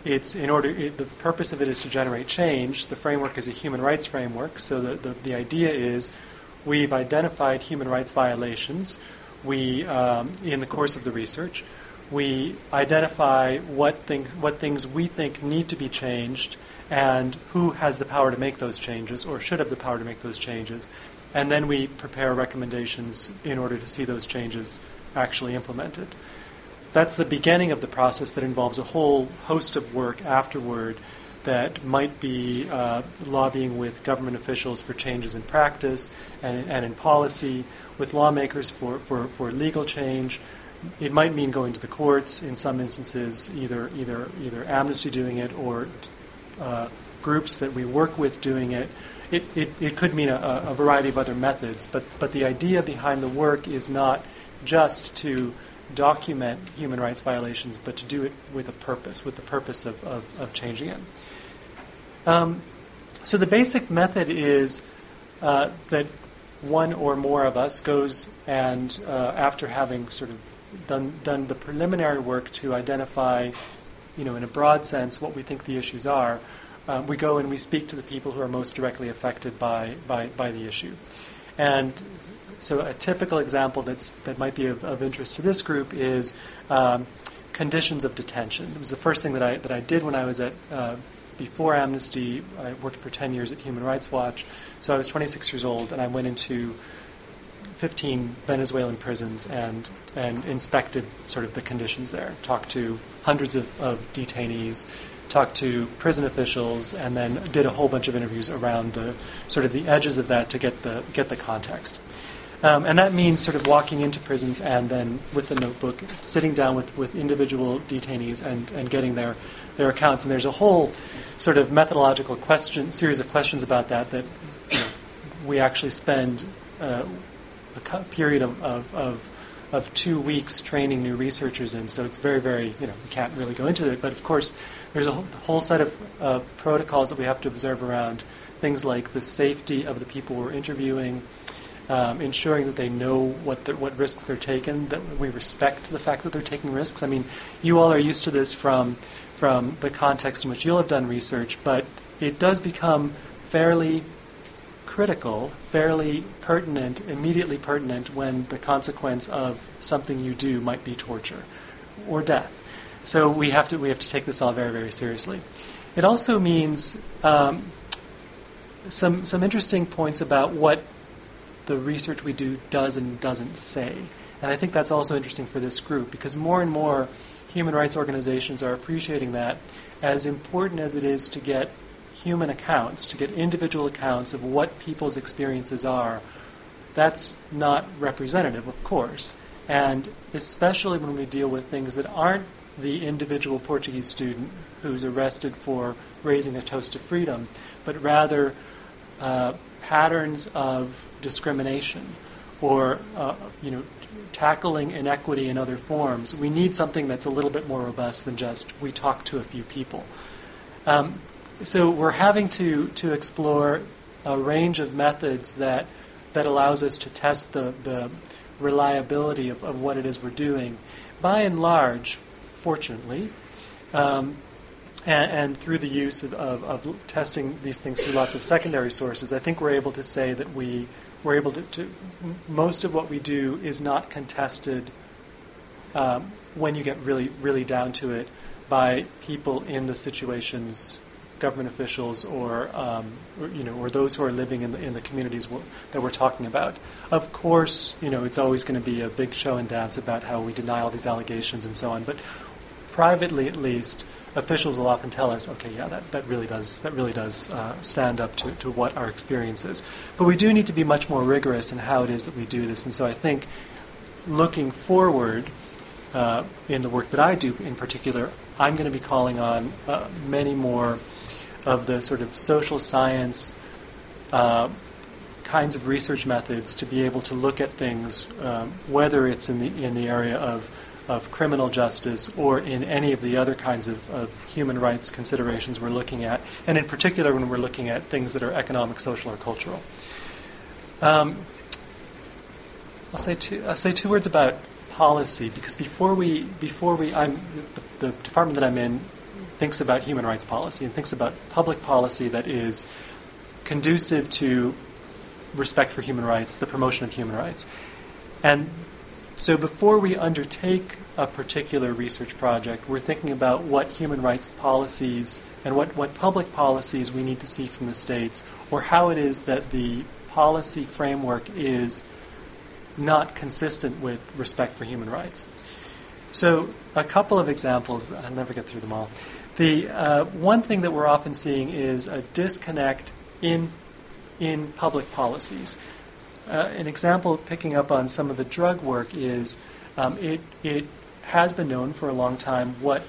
it's in order. It, the purpose of it is to generate change. The framework is a human rights framework. So the, the, the idea is we've identified human rights violations. We, um, in the course of the research, we identify what things what things we think need to be changed and who has the power to make those changes or should have the power to make those changes and then we prepare recommendations in order to see those changes actually implemented. That's the beginning of the process that involves a whole host of work afterward that might be uh, lobbying with government officials for changes in practice and, and in policy, with lawmakers for, for, for legal change. It might mean going to the courts in some instances, either, either, either Amnesty doing it or uh, groups that we work with doing it it, it, it could mean a, a, variety of other methods, but, but the idea behind the work is not just to document human rights violations, but to do it with a purpose, with the purpose of, of, of changing it. Um, so the basic method is uh, that one or more of us goes and, uh, after having sort of done, done the preliminary work to identify, you know, in a broad sense, what we think the issues are, um, we go and we speak to the people who are most directly affected by, by, by the issue. And so a typical example that's, that might be of, of interest to this group is um, conditions of detention. It was the first thing that I, that I did when I was at, uh, before Amnesty, I worked for 10 years at Human Rights Watch. So I was 26 years old and I went into 15 Venezuelan prisons and, and inspected sort of the conditions there, talked to hundreds of, of detainees, talked to prison officials, and then did a whole bunch of interviews around the sort of the edges of that to get the get the context. Um, and that means sort of walking into prisons and then with the notebook, sitting down with, with individual detainees and, and getting their, their accounts. And there's a whole sort of methodological question, series of questions about that that you know, we actually spend uh, a period of, of, of, of, two weeks training new researchers in. So it's very, very, you know, we can't really go into it. But of course, there's a whole set of uh, protocols that we have to observe around things like the safety of the people we're interviewing, um, ensuring that they know what the, what risks they're taking, that we respect the fact that they're taking risks. I mean, you all are used to this from from the context in which you'll have done research, but it does become fairly critical, fairly pertinent, immediately pertinent when the consequence of something you do might be torture or death. So we have to we have to take this all very very seriously. It also means um, some some interesting points about what the research we do does and doesn't say. And I think that's also interesting for this group because more and more human rights organizations are appreciating that as important as it is to get human accounts, to get individual accounts of what people's experiences are, that's not representative, of course. And especially when we deal with things that aren't the individual Portuguese student who's arrested for raising a toast to freedom, but rather uh, patterns of discrimination or uh, you know tackling inequity in other forms, we need something that's a little bit more robust than just we talk to a few people. Um, so we're having to, to explore a range of methods that, that allows us to test the, the reliability of, of what it is we're doing. By and large, fortunately, um, and, and, through the use of, of, of, testing these things through lots of secondary sources, I think we're able to say that we we're able to, to most of what we do is not contested um, when you get really really down to it by people in the situations government officials or, um, or, you know or those who are living in the, in the communities w- that we're talking about. Of course, you know it's always going to be a big show and dance about how we deny all these allegations and so on. But privately, at least, officials will often tell us, okay, yeah, that, that really does that really does uh, stand up to, to what our experience is. But we do need to be much more rigorous in how it is that we do this. And so I think looking forward uh, in the work that I do, in particular, I'm going to be calling on uh, many more of the sort of social science uh, kinds of research methods to be able to look at things, um, whether it's in the in the area of of criminal justice or in any of the other kinds of, of human rights considerations we're looking at, and in particular when we're looking at things that are economic, social, or cultural. Um, I'll say two. I'll say two words about policy because before we before we I'm the, the department that I'm in thinks about human rights policy and thinks about public policy that is conducive to respect for human rights, the promotion of human rights. And so before we undertake a particular research project, we're thinking about what human rights policies and what, what public policies we need to see from the states, or how it is that the policy framework is not consistent with respect for human rights. So, a couple of examples, I'll never get through them all. The uh, one thing that we're often seeing is a disconnect in in public policies. Uh, an example, picking up on some of the drug work, is um, it it has been known for a long time what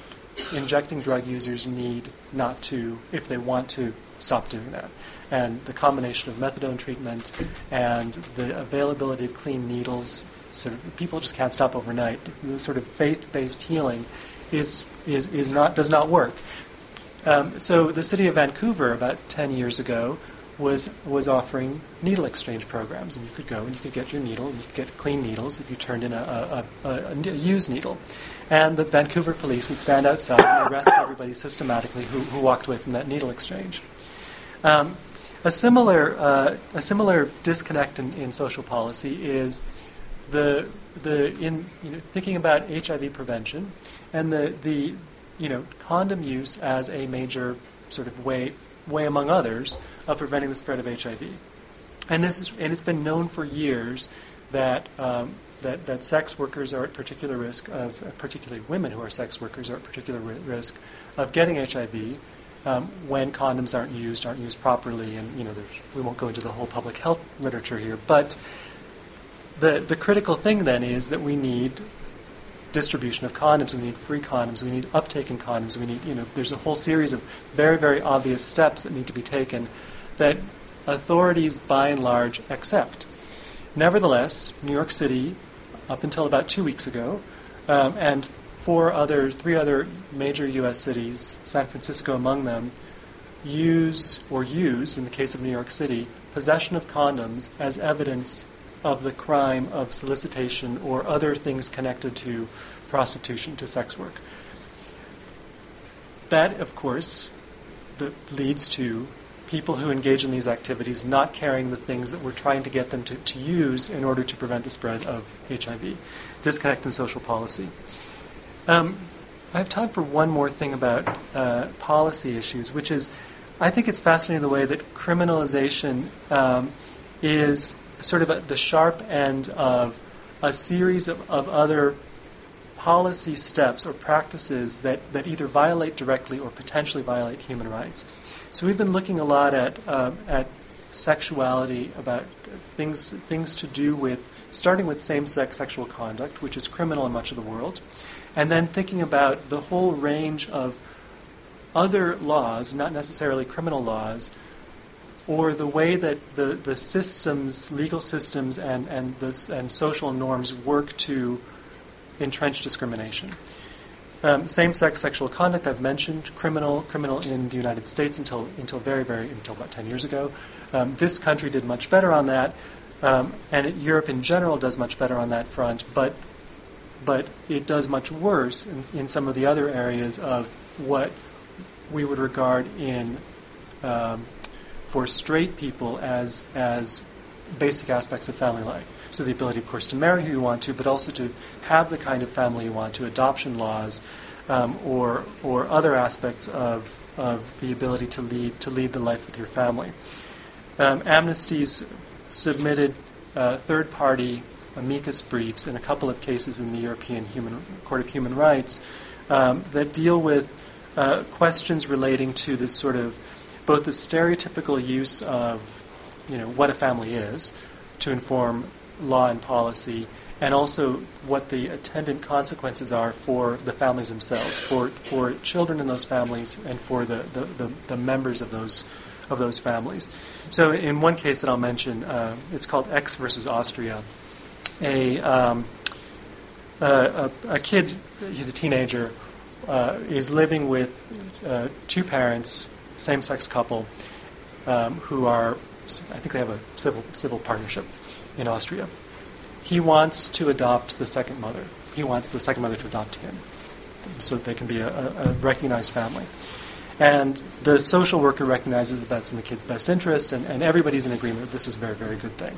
injecting drug users need not to if they want to stop doing that. And the combination of methadone treatment and the availability of clean needles, sort of people just can't stop overnight. The sort of faith-based healing is is, is not, does not work. Um, so the city of Vancouver, about 10 years ago, was, was offering needle exchange programs. And you could go and you could get your needle, and you could get clean needles if you turned in a, a, a, a used needle. And the Vancouver police would stand outside and arrest everybody systematically who, who walked away from that needle exchange. Um, a similar, uh, a similar disconnect in, in social policy is the, the in you know, thinking about HIV prevention and the, the you know, condom use as a major sort of way, way among others, of preventing the spread of HIV. And this is, and it's been known for years that um, that, that sex workers are at particular risk of, particularly women who are sex workers are at particular ri- risk of getting HIV um, when condoms aren't used, aren't used properly, and you know we won't go into the whole public health literature here, but the the critical thing then is that we need distribution of condoms, we need free condoms, we need uptake in condoms, we need, you know, there's a whole series of very, very obvious steps that need to be taken that authorities by and large accept. Nevertheless, New York City, up until about two weeks ago, um, and four other, three other major U.S. cities, San Francisco among them, use or used, in the case of New York City, possession of condoms as evidence of the crime of solicitation or other things connected to prostitution, to sex work. That, of course, leads to people who engage in these activities not carrying the things that we're trying to get them to, to use in order to prevent the spread of HIV. Disconnect in social policy. Um, I have time for one more thing about uh, policy issues, which is I think it's fascinating the way that criminalization um, is sort of at the sharp end of a series of, of other policy steps or practices that, that either violate directly or potentially violate human rights. So we've been looking a lot at, um, at sexuality, about things, things to do with starting with same sex sexual conduct, which is criminal in much of the world, and then thinking about the whole range of other laws, not necessarily criminal laws, or the way that the, the systems, legal systems, and, and, the, and social norms work to entrench discrimination. Um, same-sex sexual conduct, I've mentioned, criminal, criminal in the United States until until very, very until about 10 years ago. Um, this country did much better on that, um, and it, Europe in general does much better on that front. But but it does much worse in, in some of the other areas of what we would regard in um, for straight people as as basic aspects of family life. So the ability, of course, to marry who you want to, but also to have the kind of family you want to, adoption laws, um, or or other aspects of of the ability to lead to lead the life with your family. Um, Amnesty's submitted uh, third-party amicus briefs in a couple of cases in the European Human Court of Human Rights um, that deal with uh, questions relating to this sort of both the stereotypical use of you know what a family is to inform law and policy, and also what the attendant consequences are for the families themselves, for for children in those families, and for the, the, the, the members of those of those families. So, in one case that I'll mention, uh, it's called X versus Austria. A, um, a, a, kid, he's a teenager, uh, is living with uh, two parents, same sex couple, um, who are, I think they have a civil, civil partnership in Austria. He wants to adopt the second mother. He wants the second mother to adopt him so that they can be a, a recognized family. And the social worker recognizes that's in the kid's best interest, and, and everybody's in agreement that this is a very, very good thing.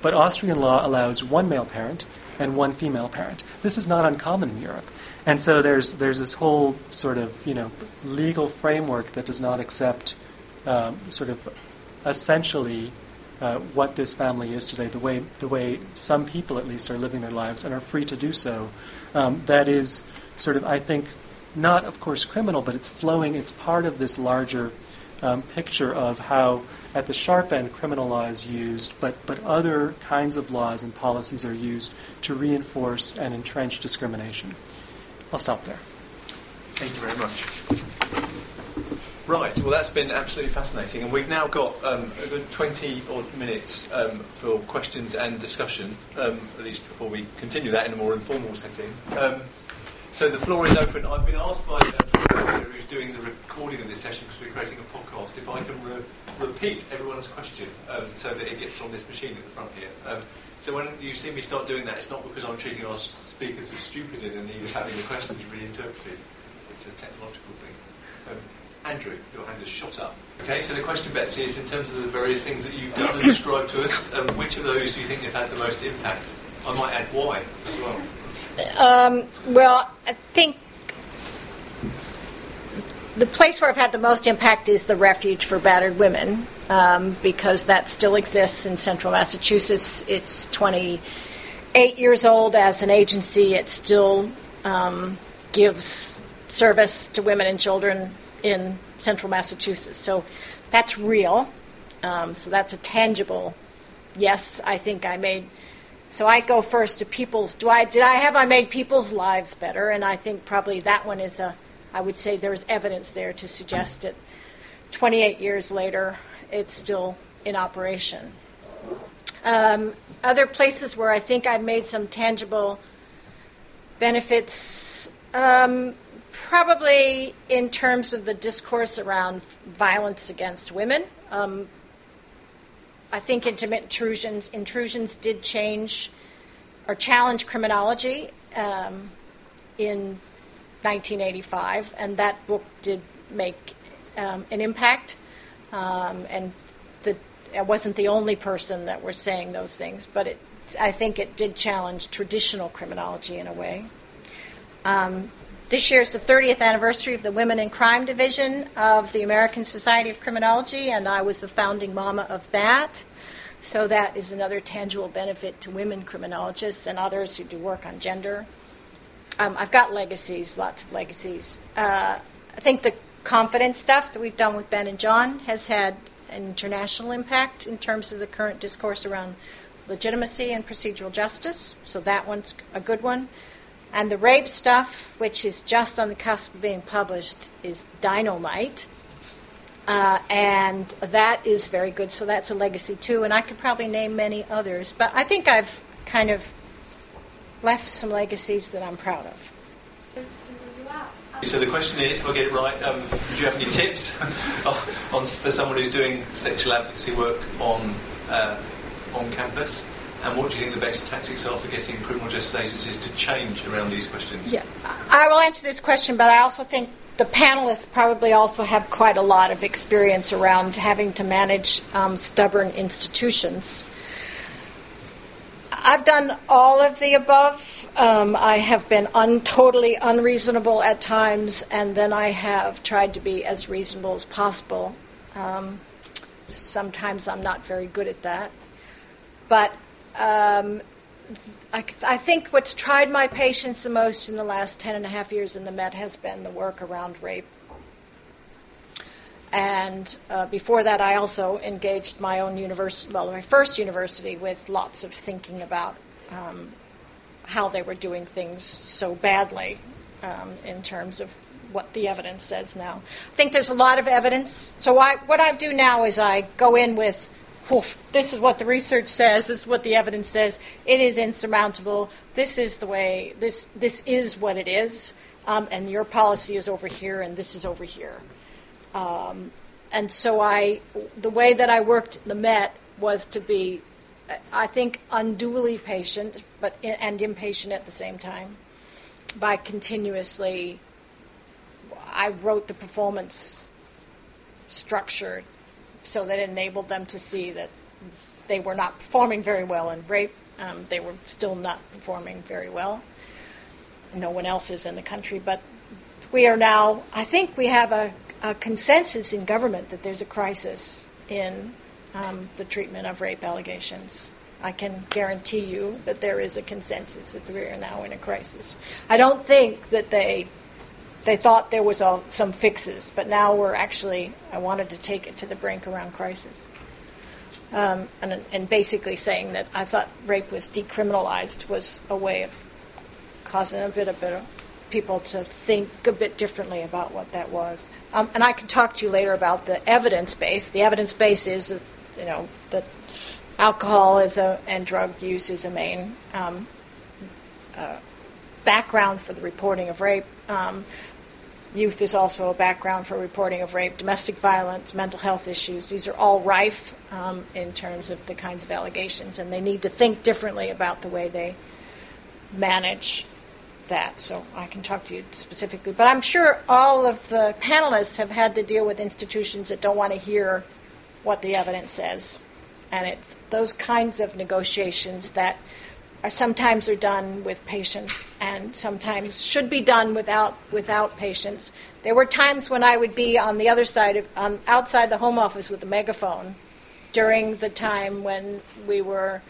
But Austrian law allows one male parent and one female parent. This is not uncommon in Europe. And so there's there's this whole sort of you know legal framework that does not accept um, sort of essentially uh, what this family is today, the way the way some people at least are living their lives and are free to do so. Um, that is sort of I think not of course criminal, but it's flowing. It's part of this larger um, picture of how at the sharp end criminal law is used, but but other kinds of laws and policies are used to reinforce and entrench discrimination. I'll stop there. Thank you very much. Right, well, that's been absolutely fascinating, and we've now got um, a good 20 odd minutes um, for questions and discussion, um, at least before we continue that in a more informal setting. Um, so the floor is open. I've been asked by uh, who's doing the recording of this session because we're creating a podcast if I can re- repeat everyone's question um, so that it gets on this machine at the front here. Um, so when you see me start doing that, it's not because I'm treating our speakers as stupid and need having the questions reinterpreted. It's a technological thing. Andrew, your hand is shot up. Okay, so the question, Betsy, is in terms of the various things that you've done and described to us, um, which of those do you think have had the most impact? I might add why as well. Um, well, I think the place where I've had the most impact is the refuge for battered women um, because that still exists in central Massachusetts. It's 28 years old as an agency. It still um, gives service to women and children in central Massachusetts. So that's real. Um, so that's a tangible yes. I think I made. So I go first to people's. Do I did I have I made people's lives better? And I think probably that one is a. I would say there's evidence there to suggest that 28 years later, it's still in operation. Um, other places where I think I've made some tangible benefits, um, probably in terms of the discourse around violence against women. Um, I think intimate intrusions, intrusions did change or challenge criminology um, in 1985, and that book did make um, an impact. Um, and the, I wasn't the only person that was saying those things, but it, I think it did challenge traditional criminology in a way. Um, this year is the 30th anniversary of the Women in Crime Division of the American Society of Criminology, and I was the founding mama of that. So that is another tangible benefit to women criminologists and others who do work on gender. Um, I've got legacies, lots of legacies. Uh, I think the confidence stuff that we've done with Ben and John has had an international impact in terms of the current discourse around legitimacy and procedural justice. So that one's a good one. And the rape stuff, which is just on the cusp of being published, is dynamite. Uh, and that is very good. So that's a legacy too. And I could probably name many others. But I think I've kind of left some legacies that I'm proud of. So the question is, if I get it right, um, do you have any tips on, for someone who's doing sexual advocacy work on uh, on campus? And what do you think the best tactics are for getting criminal justice agencies to change around these questions? Yeah, I will answer this question, but I also think the panelists probably also have quite a lot of experience around having to manage um, stubborn institutions. I've done all of the above. Um, I have been un- totally unreasonable at times, and then I have tried to be as reasonable as possible. Um, sometimes I'm not very good at that. But um, I, I, think what's tried my patience the most in the last 10 and a half years in the Met has been the work around rape and uh, before that, I also engaged my own university, well, my first university, with lots of thinking about um, how they were doing things so badly um, in terms of what the evidence says now. I think there's a lot of evidence. So I, what I do now is I go in with, this is what the research says, this is what the evidence says. It is insurmountable. This is the way, this, this is what it is. Um, and your policy is over here, and this is over here. Um, and so I, the way that I worked the Met was to be, I think, unduly patient, but and impatient at the same time, by continuously. I wrote the performance structure so that enabled them to see that they were not performing very well in rape. Um, they were still not performing very well. No one else is in the country, but we are now. I think we have a a consensus in government that there's a crisis in um, the treatment of rape allegations. I can guarantee you that there is a consensus that we are now in a crisis. I don't think that they they thought there was all, some fixes, but now we're actually. I wanted to take it to the brink around crisis, um, and and basically saying that I thought rape was decriminalized was a way of causing a bit of people to think a bit differently about what that was. Um, and I can talk to you later about the evidence base. The evidence base is, that, you know, that alcohol is a, and drug use is a main um, uh, background for the reporting of rape. Um, youth is also a background for reporting of rape, domestic violence, mental health issues. These are all rife um, in terms of the kinds of allegations, and they need to think differently about the way they manage that, so I can talk to you specifically. But I'm sure all of the panelists have had to deal with institutions that don't want to hear what the evidence says. And it's those kinds of negotiations that are sometimes are done with patience and sometimes should be done without without patience. There were times when I would be on the other side of on outside the home office with a megaphone during the time when we were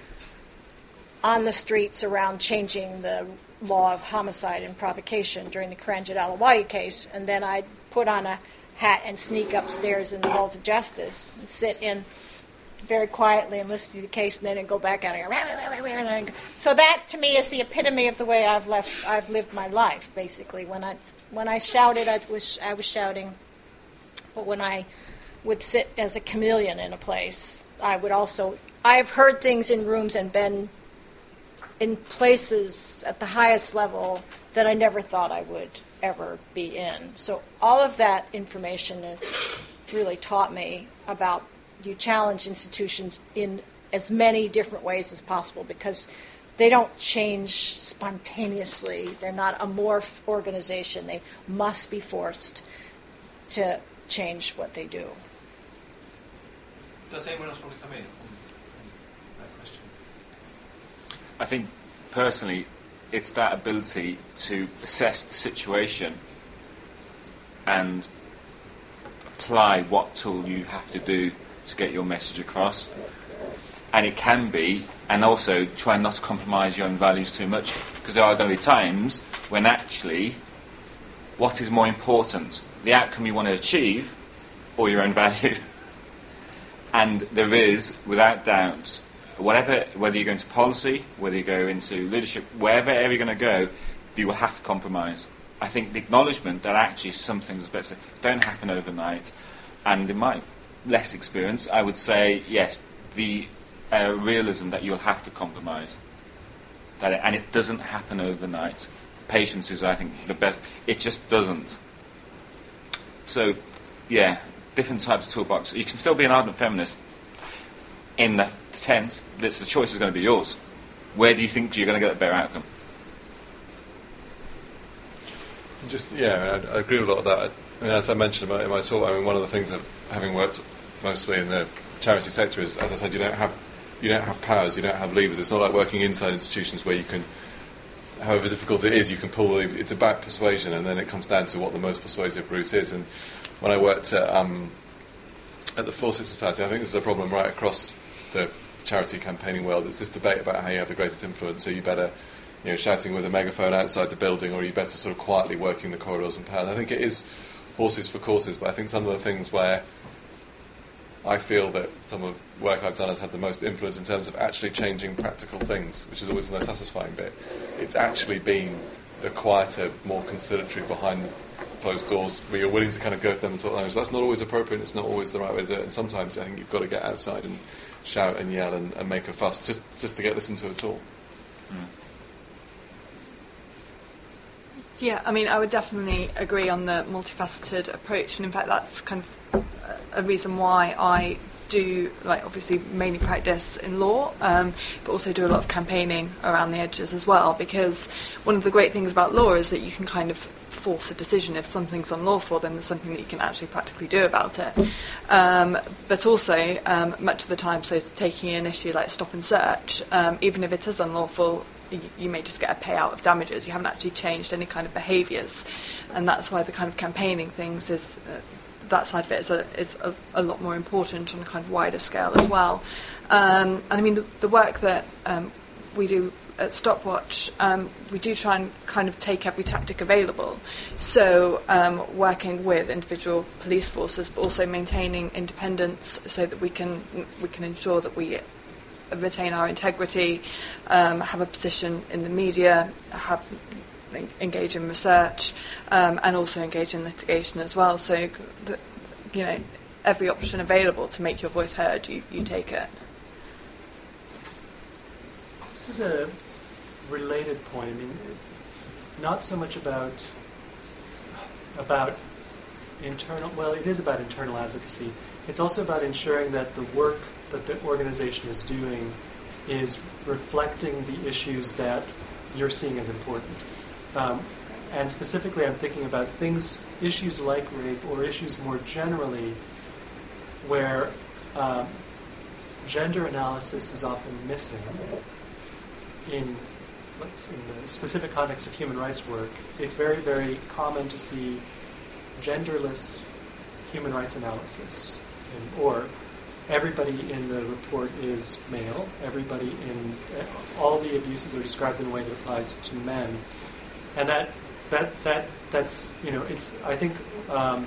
on the streets around changing the law of homicide and provocation during the Kiranjit Ahluwalia case, and then I'd put on a hat and sneak upstairs in the halls of justice and sit in very quietly and listen to the case, and then go back out and go. So that to me is the epitome of the way I've left. I've lived my life basically. When I when I shouted, I was I was shouting, but when I would sit as a chameleon in a place, I would also. I've heard things in rooms and been in places at the highest level that I never thought I would ever be in. So all of that information really taught me about you challenge institutions in as many different ways as possible because they don't change spontaneously. They're not a morph organization. They must be forced to change what they do. Does anyone else want to come in? On that question? I think personally, it's that ability to assess the situation and apply what tool you have to do to get your message across. And it can be, and also try not to compromise your own values too much, because there are going to be times when actually, what is more important, the outcome you want to achieve, or your own value? and there is, without doubt, whatever, whether you go into policy, whether you go into leadership, wherever you're going to go, you will have to compromise. I think the acknowledgement that actually some things better don't happen overnight, and in my less experience, I would say yes, the uh, realism that you'll have to compromise, that it, and it doesn't happen overnight. Patience is, I think, the best. It just doesn't. So, yeah, different types of toolbox. You can still be an ardent feminist in the tent. That's the choice is going to be yours. Where do you think you're going to get a better outcome? Just yeah, I, I agree with a lot of that. I mean, as I mentioned in my talk, I mean, one of the things of having worked mostly in the charity sector is, as I said, you don't have you don't have powers, you don't have levers. It's not like working inside institutions where you can, however difficult it is, you can pull. The, it's about persuasion, and then it comes down to what the most persuasive route is. And when I worked at, um, at the Fawcett Society, I think this is a problem right across the charity campaigning world. It's this debate about how you have the greatest influence. So you better you know, shouting with a megaphone outside the building, or are you better sort of quietly working the corridors and power. And I think it is horses for courses, but I think some of the things where I feel that some of the work I've done has had the most influence in terms of actually changing practical things, which is always the most satisfying bit. It's actually been the quieter, more conciliatory behind closed doors where you're willing to kind of go to them and talk language. That's not always appropriate, it's not always the right way to do it, and sometimes I think you've got to get outside and shout and yell and, and make a fuss just, just to get listened to at all. Mm. Yeah, I mean, I would definitely agree on the multifaceted approach, and in fact, that's kind of a reason why I do, like, obviously mainly practice in law, um, but also do a lot of campaigning around the edges as well. Because one of the great things about law is that you can kind of force a decision. If something's unlawful, then there's something that you can actually practically do about it. Um, but also, um, much of the time, so taking an issue like stop and search, um, even if it is unlawful, you, you, may just get a payout of damages. You haven't actually changed any kind of behaviours, and that's why the kind of campaigning things is. Uh, that side of it is, a, is a, a, lot more important on a kind of wider scale as well. Um, and I mean, the, the work that um, we do at Stopwatch, um, we do try and kind of take every tactic available. So, um, working with individual police forces, but also maintaining independence so that we can we can ensure that we retain our integrity, um, have a position in the media, have engage in research, um, and also engage in litigation as well. So, the, you know, every option available to make your voice heard, you, you take it. This is a related point. I mean, not so much about about internal. Well, it is about internal advocacy. It's also about ensuring that the work that the organization is doing is reflecting the issues that you're seeing as important. Um, and specifically, I'm thinking about things, issues like rape, or issues more generally, where um, gender analysis is often missing in, in the specific context of human rights work. It's very, very common to see genderless human rights analysis, in, or everybody in the report is male. Everybody in all the abuses are described in a way that applies to men, and that that that that's you know it's I think um,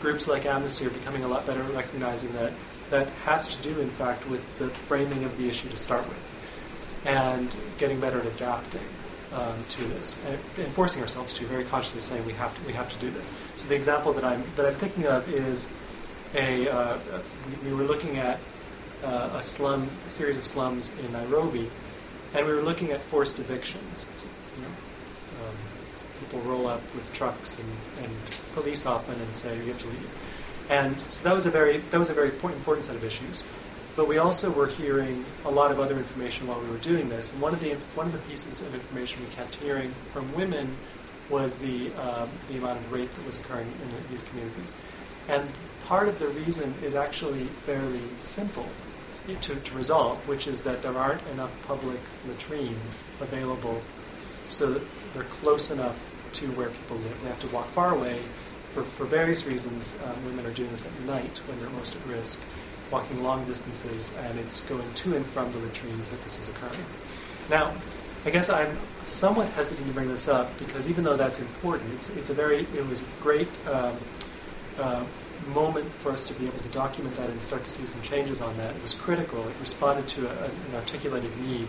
groups like Amnesty are becoming a lot better at recognizing that that has to do in fact with the framing of the issue to start with, and getting better at adapting. Um, to this, and forcing ourselves to very consciously saying we have to we have to do this. So the example that I'm that I'm thinking of is a, uh, we, we, were looking at uh, a slum, a series of slums in Nairobi, and we were looking at forced evictions. People roll up with trucks and, and police often and say you have to leave. And so that was a very that was a very important set of issues. But we also were hearing a lot of other information while we were doing this. And one of the one of the pieces of information we kept hearing from women was the um, the amount of rape that was occurring in these communities. And part of the reason is actually fairly simple to, to resolve, which is that there aren't enough public latrines available so that they're close enough to where people live. They have to walk far away. For, for various reasons, um, women are doing this at night when they're most at risk, walking long distances, and it's going to and from the latrines that this is occurring. Now, I guess I'm somewhat hesitant to bring this up because even though that's important, it's, it's a very, it was a great um, uh, moment for us to be able to document that and start to see some changes on that. It was critical. It responded to a, an articulated need.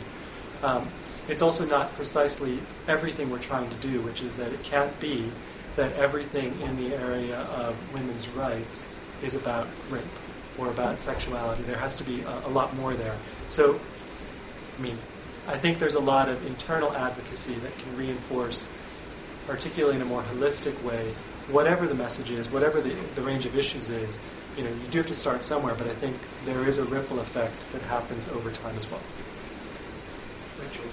Um, it's also not precisely everything we're trying to do, which is that it can't be that everything in the area of women's rights is about rape or about sexuality. There has to be a, a lot more there. So, I mean, I think there's a lot of internal advocacy that can reinforce, particularly in a more holistic way, whatever the message is, whatever the, the range of issues is. You know, you do have to start somewhere, but I think there is a ripple effect that happens over time as well. Rachel.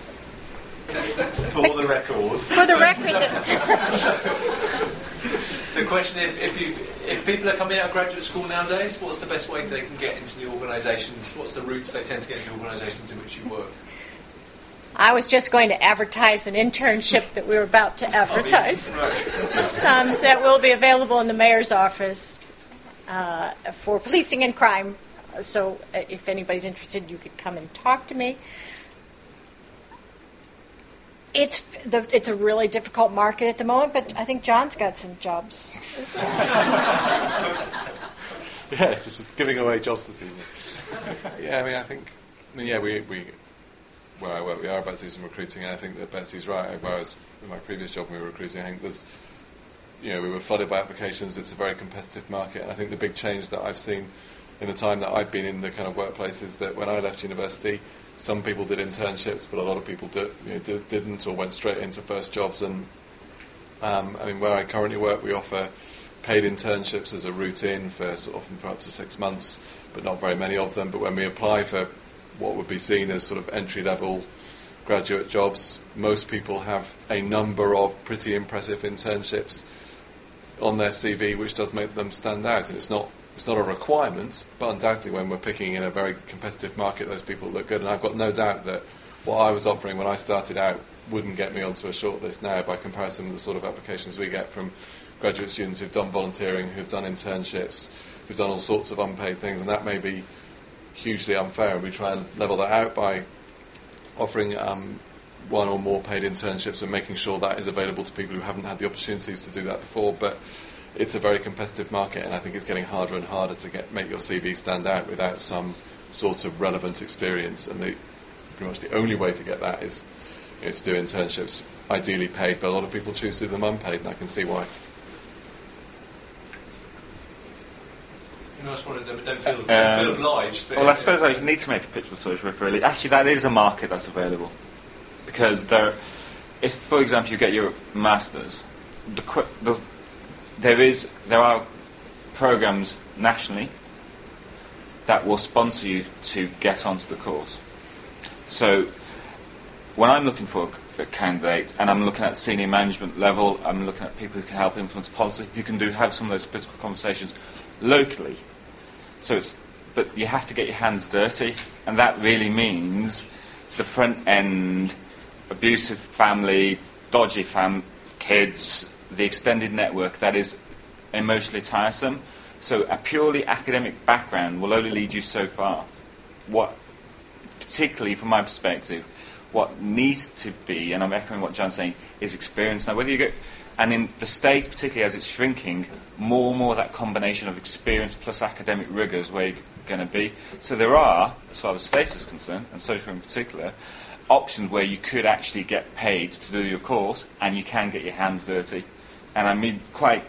For the record. For the record, The question if, if you if people are coming out of graduate school nowadays, what's the best way they can get into the organisations? What's the routes they tend to get into organisations in which you work? I was just going to advertise an internship that we were about to advertise um, that will be available in the mayor's office uh, for policing and crime. So uh, if anybody's interested, you could come and talk to me. It's the, it's a really difficult market at the moment, but I think Jon's got some jobs as well. Yes, it's just giving away jobs this evening. yeah, I mean, I think, I mean, yeah, we, we, where I work, we are about to do some recruiting, and I think that Betsy's right. Whereas in my previous job, we were recruiting, I think there's, you know, we were flooded by applications. It's a very competitive market, and I think the big change that I've seen in the time that I've been in the kind of workplace is that when I left university, some people did internships, but a lot of people did, you know, did, didn't or went straight into first jobs. And um, I mean, where I currently work, we offer paid internships as a routine for sort of often for up to six months, but not very many of them. But when we apply for what would be seen as sort of entry level graduate jobs, most people have a number of pretty impressive internships on their CV, which does make them stand out. And it's not it's not a requirement, but undoubtedly, when we're picking in a very competitive market, those people look good. And I've got no doubt that what I was offering when I started out wouldn't get me onto a shortlist now by comparison with the sort of applications we get from graduate students who've done volunteering, who've done internships, who've done all sorts of unpaid things, and that may be hugely unfair. And we try and level that out by offering um, one or more paid internships and making sure that is available to people who haven't had the opportunities to do that before. But it's a very competitive market, and I think it's getting harder and harder to get make your CV stand out without some sort of relevant experience. And the, pretty much the only way to get that is you know, to do internships, ideally paid, but a lot of people choose to do them unpaid, and I can see why. You know, I just wanted to don't feel, don't Um, feel obliged. But Well, I suppose I need to make a pitch for social work, really. Actually, that is a market that's available. Because there, if, for example, you get your master's, the, qu- the, there, is, there are programs nationally that will sponsor you to get onto the course. So, when I'm looking for a candidate and I'm looking at senior management level, I'm looking at people who can help influence policy, who can do have some of those political conversations locally. So it's, but you have to get your hands dirty, and that really means the front end, abusive family, dodgy fam, kids, the extended network that is emotionally tiresome. So a purely academic background will only lead you so far. What, particularly from my perspective, what needs to be, and I'm echoing what Jon's saying, is experience. Now, whether you go, and in the state, particularly as it's shrinking, more and more that combination of experience plus academic rigour is where you're going to be. So there are, as far as the state is concerned, and social in particular, options where you could actually get paid to do your course, and you can get your hands dirty. And I mean, quite,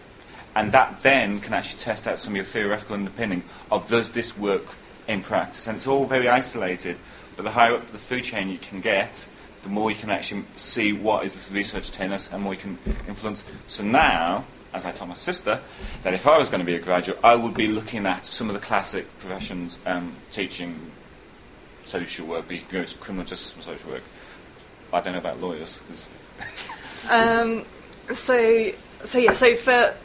and that then can actually test out some of your theoretical underpinning of does this work in practice. And it's all very isolated, but the higher up the food chain you can get, the more you can actually see what is this research telling us and more you can influence. So now, as I told my sister, that if I was going to be a graduate, I would be looking at some of the classic professions, um, teaching, social work, be going to criminal justice and social work. I don't know about lawyers. Um, so, so yeah, so for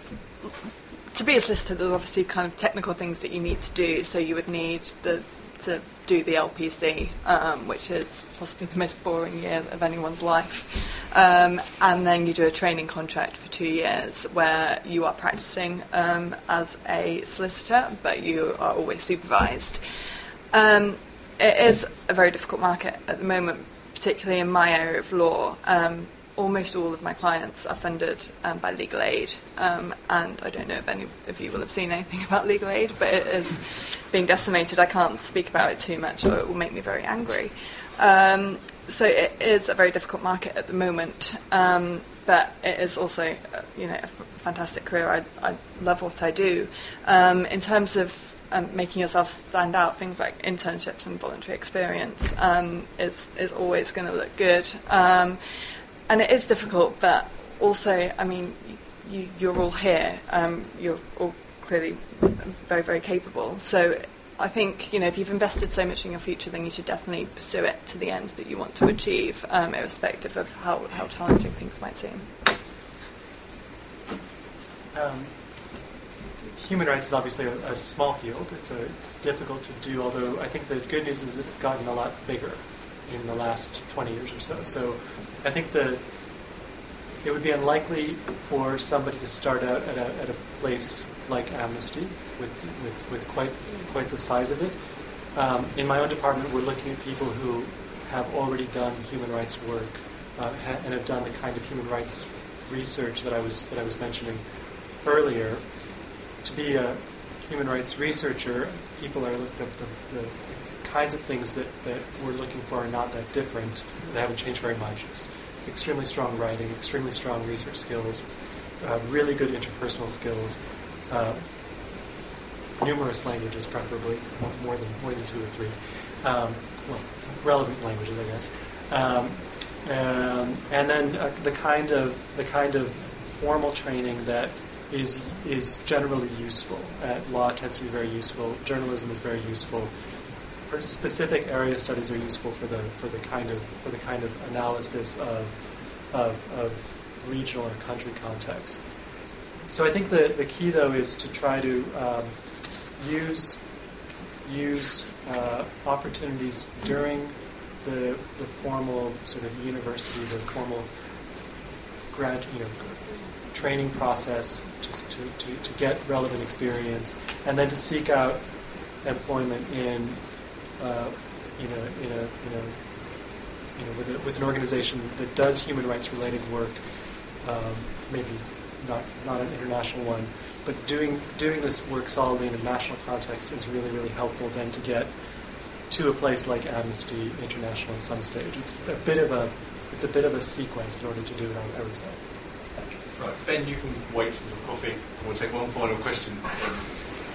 to be a solicitor, there's obviously kind of technical things that you need to do. So you would need the to do the LPC, um, which is possibly the most boring year of anyone's life. Um, and then you do a training contract for two years where you are practicing um, as a solicitor, but you are always supervised. Um, it is a very difficult market at the moment, particularly in my area of law. Um, almost all of my clients are funded um, by legal aid, um, and I don't know if any of you will have seen anything about legal aid, but it is being decimated. I can't speak about it too much, or it will make me very angry. Um, so it is a very difficult market at the moment, um, but it is also, uh, you know, a fantastic career. I, I love what I do. Um, in terms of um, making yourself stand out, things like internships and voluntary experience is is always going to look good. And it is difficult, but also, I mean, you, you're all here. Um, you're all clearly very, very capable. So I think, you know, if you've invested so much in your future, then you should definitely pursue it to the end that you want to achieve, um, irrespective of how, how challenging things might seem. Um, human rights is obviously a, a small field. It's, a, it's difficult to do, although I think the good news is that it's gotten a lot bigger in the last 20 years or so. So I think that it would be unlikely for somebody to start out at a, at a place like Amnesty with, with, with quite, quite the size of it. Um, in my own department, we're looking at people who have already done human rights work uh, and have done the kind of human rights research that I was, that I was mentioning earlier. To be a human rights researcher, people are the, the, the kinds of things that, that we're looking for are not that different. They haven't changed very much. It's extremely strong writing, extremely strong research skills, uh, really good interpersonal skills, uh, numerous languages, preferably more than more than two or three. Um, well, relevant languages, I guess. Um, um, and then uh, the kind of the kind of formal training that is is generally useful. Law tends to be very useful. Journalism is very useful specific area studies are useful for the for the kind of for the kind of analysis of of, of regional or country context. So I think the, the key though is to try to um, use use uh, opportunities during the, the formal sort of university, the formal grad, you know, training process, just to, to, to get relevant experience, and then to seek out employment in uh, you know, in a, in a, you know, with, a, with an organization that does human rights related work, um, maybe not, not an international one, but doing, doing this work solidly in a national context is really, really helpful then to get to a place like Amnesty International at some stage. It's a bit of a, it's a bit of a sequence in order to do it, I, would say. Right, Ben, you can wait for the coffee, we'll take one final question.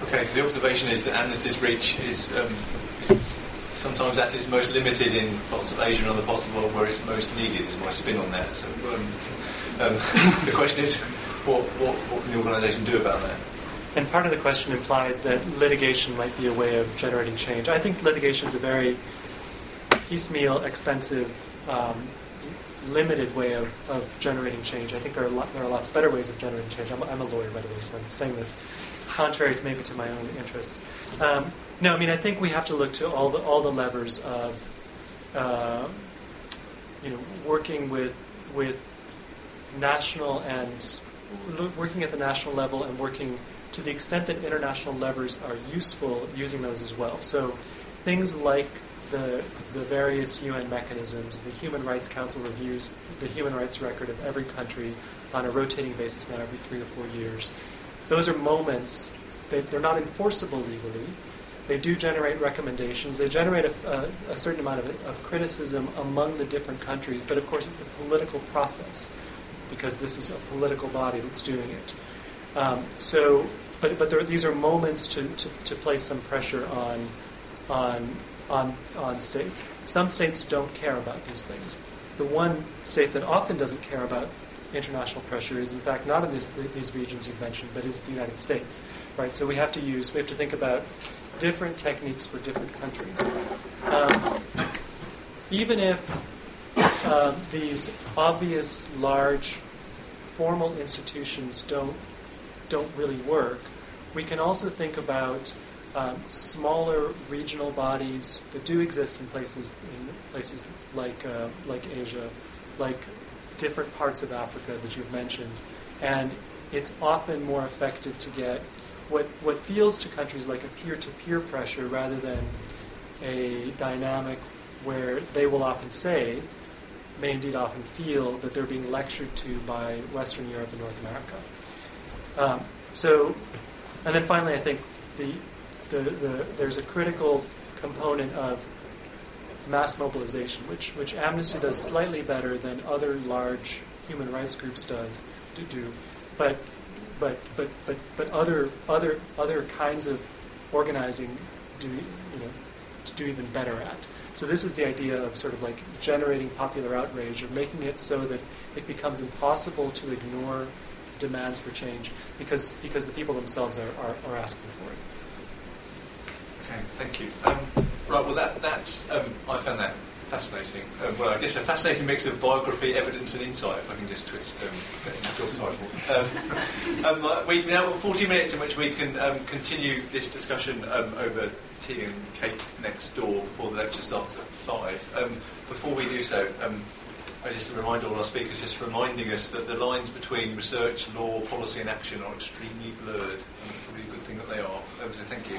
Okay, so the observation is that Amnesty's reach is, um, is sometimes at its most limited in parts of Asia and other parts of the world where it's most needed, is my spin on that. So um, um, the question is, what, what, what can the organisation do about that? And part of the question implied that litigation might be a way of generating change. I think litigation is a very piecemeal, expensive, um, limited way of, of generating change. I think there are, lot, there are lots better ways of generating change. I'm, I'm, a lawyer, by the way, so I'm saying this contrary to maybe to my own interests. Um, no, I mean I think we have to look to all the all the levers of uh, you know working with with national and working at the national level and working to the extent that international levers are useful, using those as well. So things like the the various UN mechanisms, the Human Rights Council reviews the human rights record of every country on a rotating basis now every three or four years. Those are moments. They, they're not enforceable legally, they do generate recommendations. They generate a, a, a certain amount of, of, criticism among the different countries, but of course it's a political process because this is a political body that's doing it. Um, so, but, but there, these are moments to, to, to place some pressure on, on, on, on states. Some states don't care about these things. The one state that often doesn't care about international pressure is in fact not in this, these regions you've mentioned, but is the United States, right? So we have to use, we have to think about different techniques for different countries. Um, even if uh, these obvious large formal institutions don't don't really work, we can also think about um, smaller regional bodies that do exist in places in places like uh, like Asia, like different parts of Africa that you've mentioned, and it's often more effective to get what what feels to countries like a peer-to-peer pressure rather than a dynamic where they will often say, may indeed often feel that they're being lectured to by Western Europe and North America. Um, so, and then finally, I think the, the, the, there's a critical component of mass mobilization, which, which Amnesty does slightly better than other large human rights groups does to do, but but but but but other other other kinds of organizing do you know do even better at. So this is the idea of sort of like generating popular outrage or making it so that it becomes impossible to ignore demands for change because because the people themselves are, are, are asking for it. Okay, thank you. Um, right, well, that, that's, um, I found that fascinating. Um, well, I guess a fascinating mix of biography, evidence, and insight, if I can just twist um, the job title. Um, um, uh, we now got 40 minutes in which we can um, continue this discussion um, over tea and cake next door before the lecture starts at 5. Um, before we do so, I just remind all our speakers, just reminding us that the lines between research, law, policy, and action are extremely blurred. And it's probably a good thing that they are. Thank you.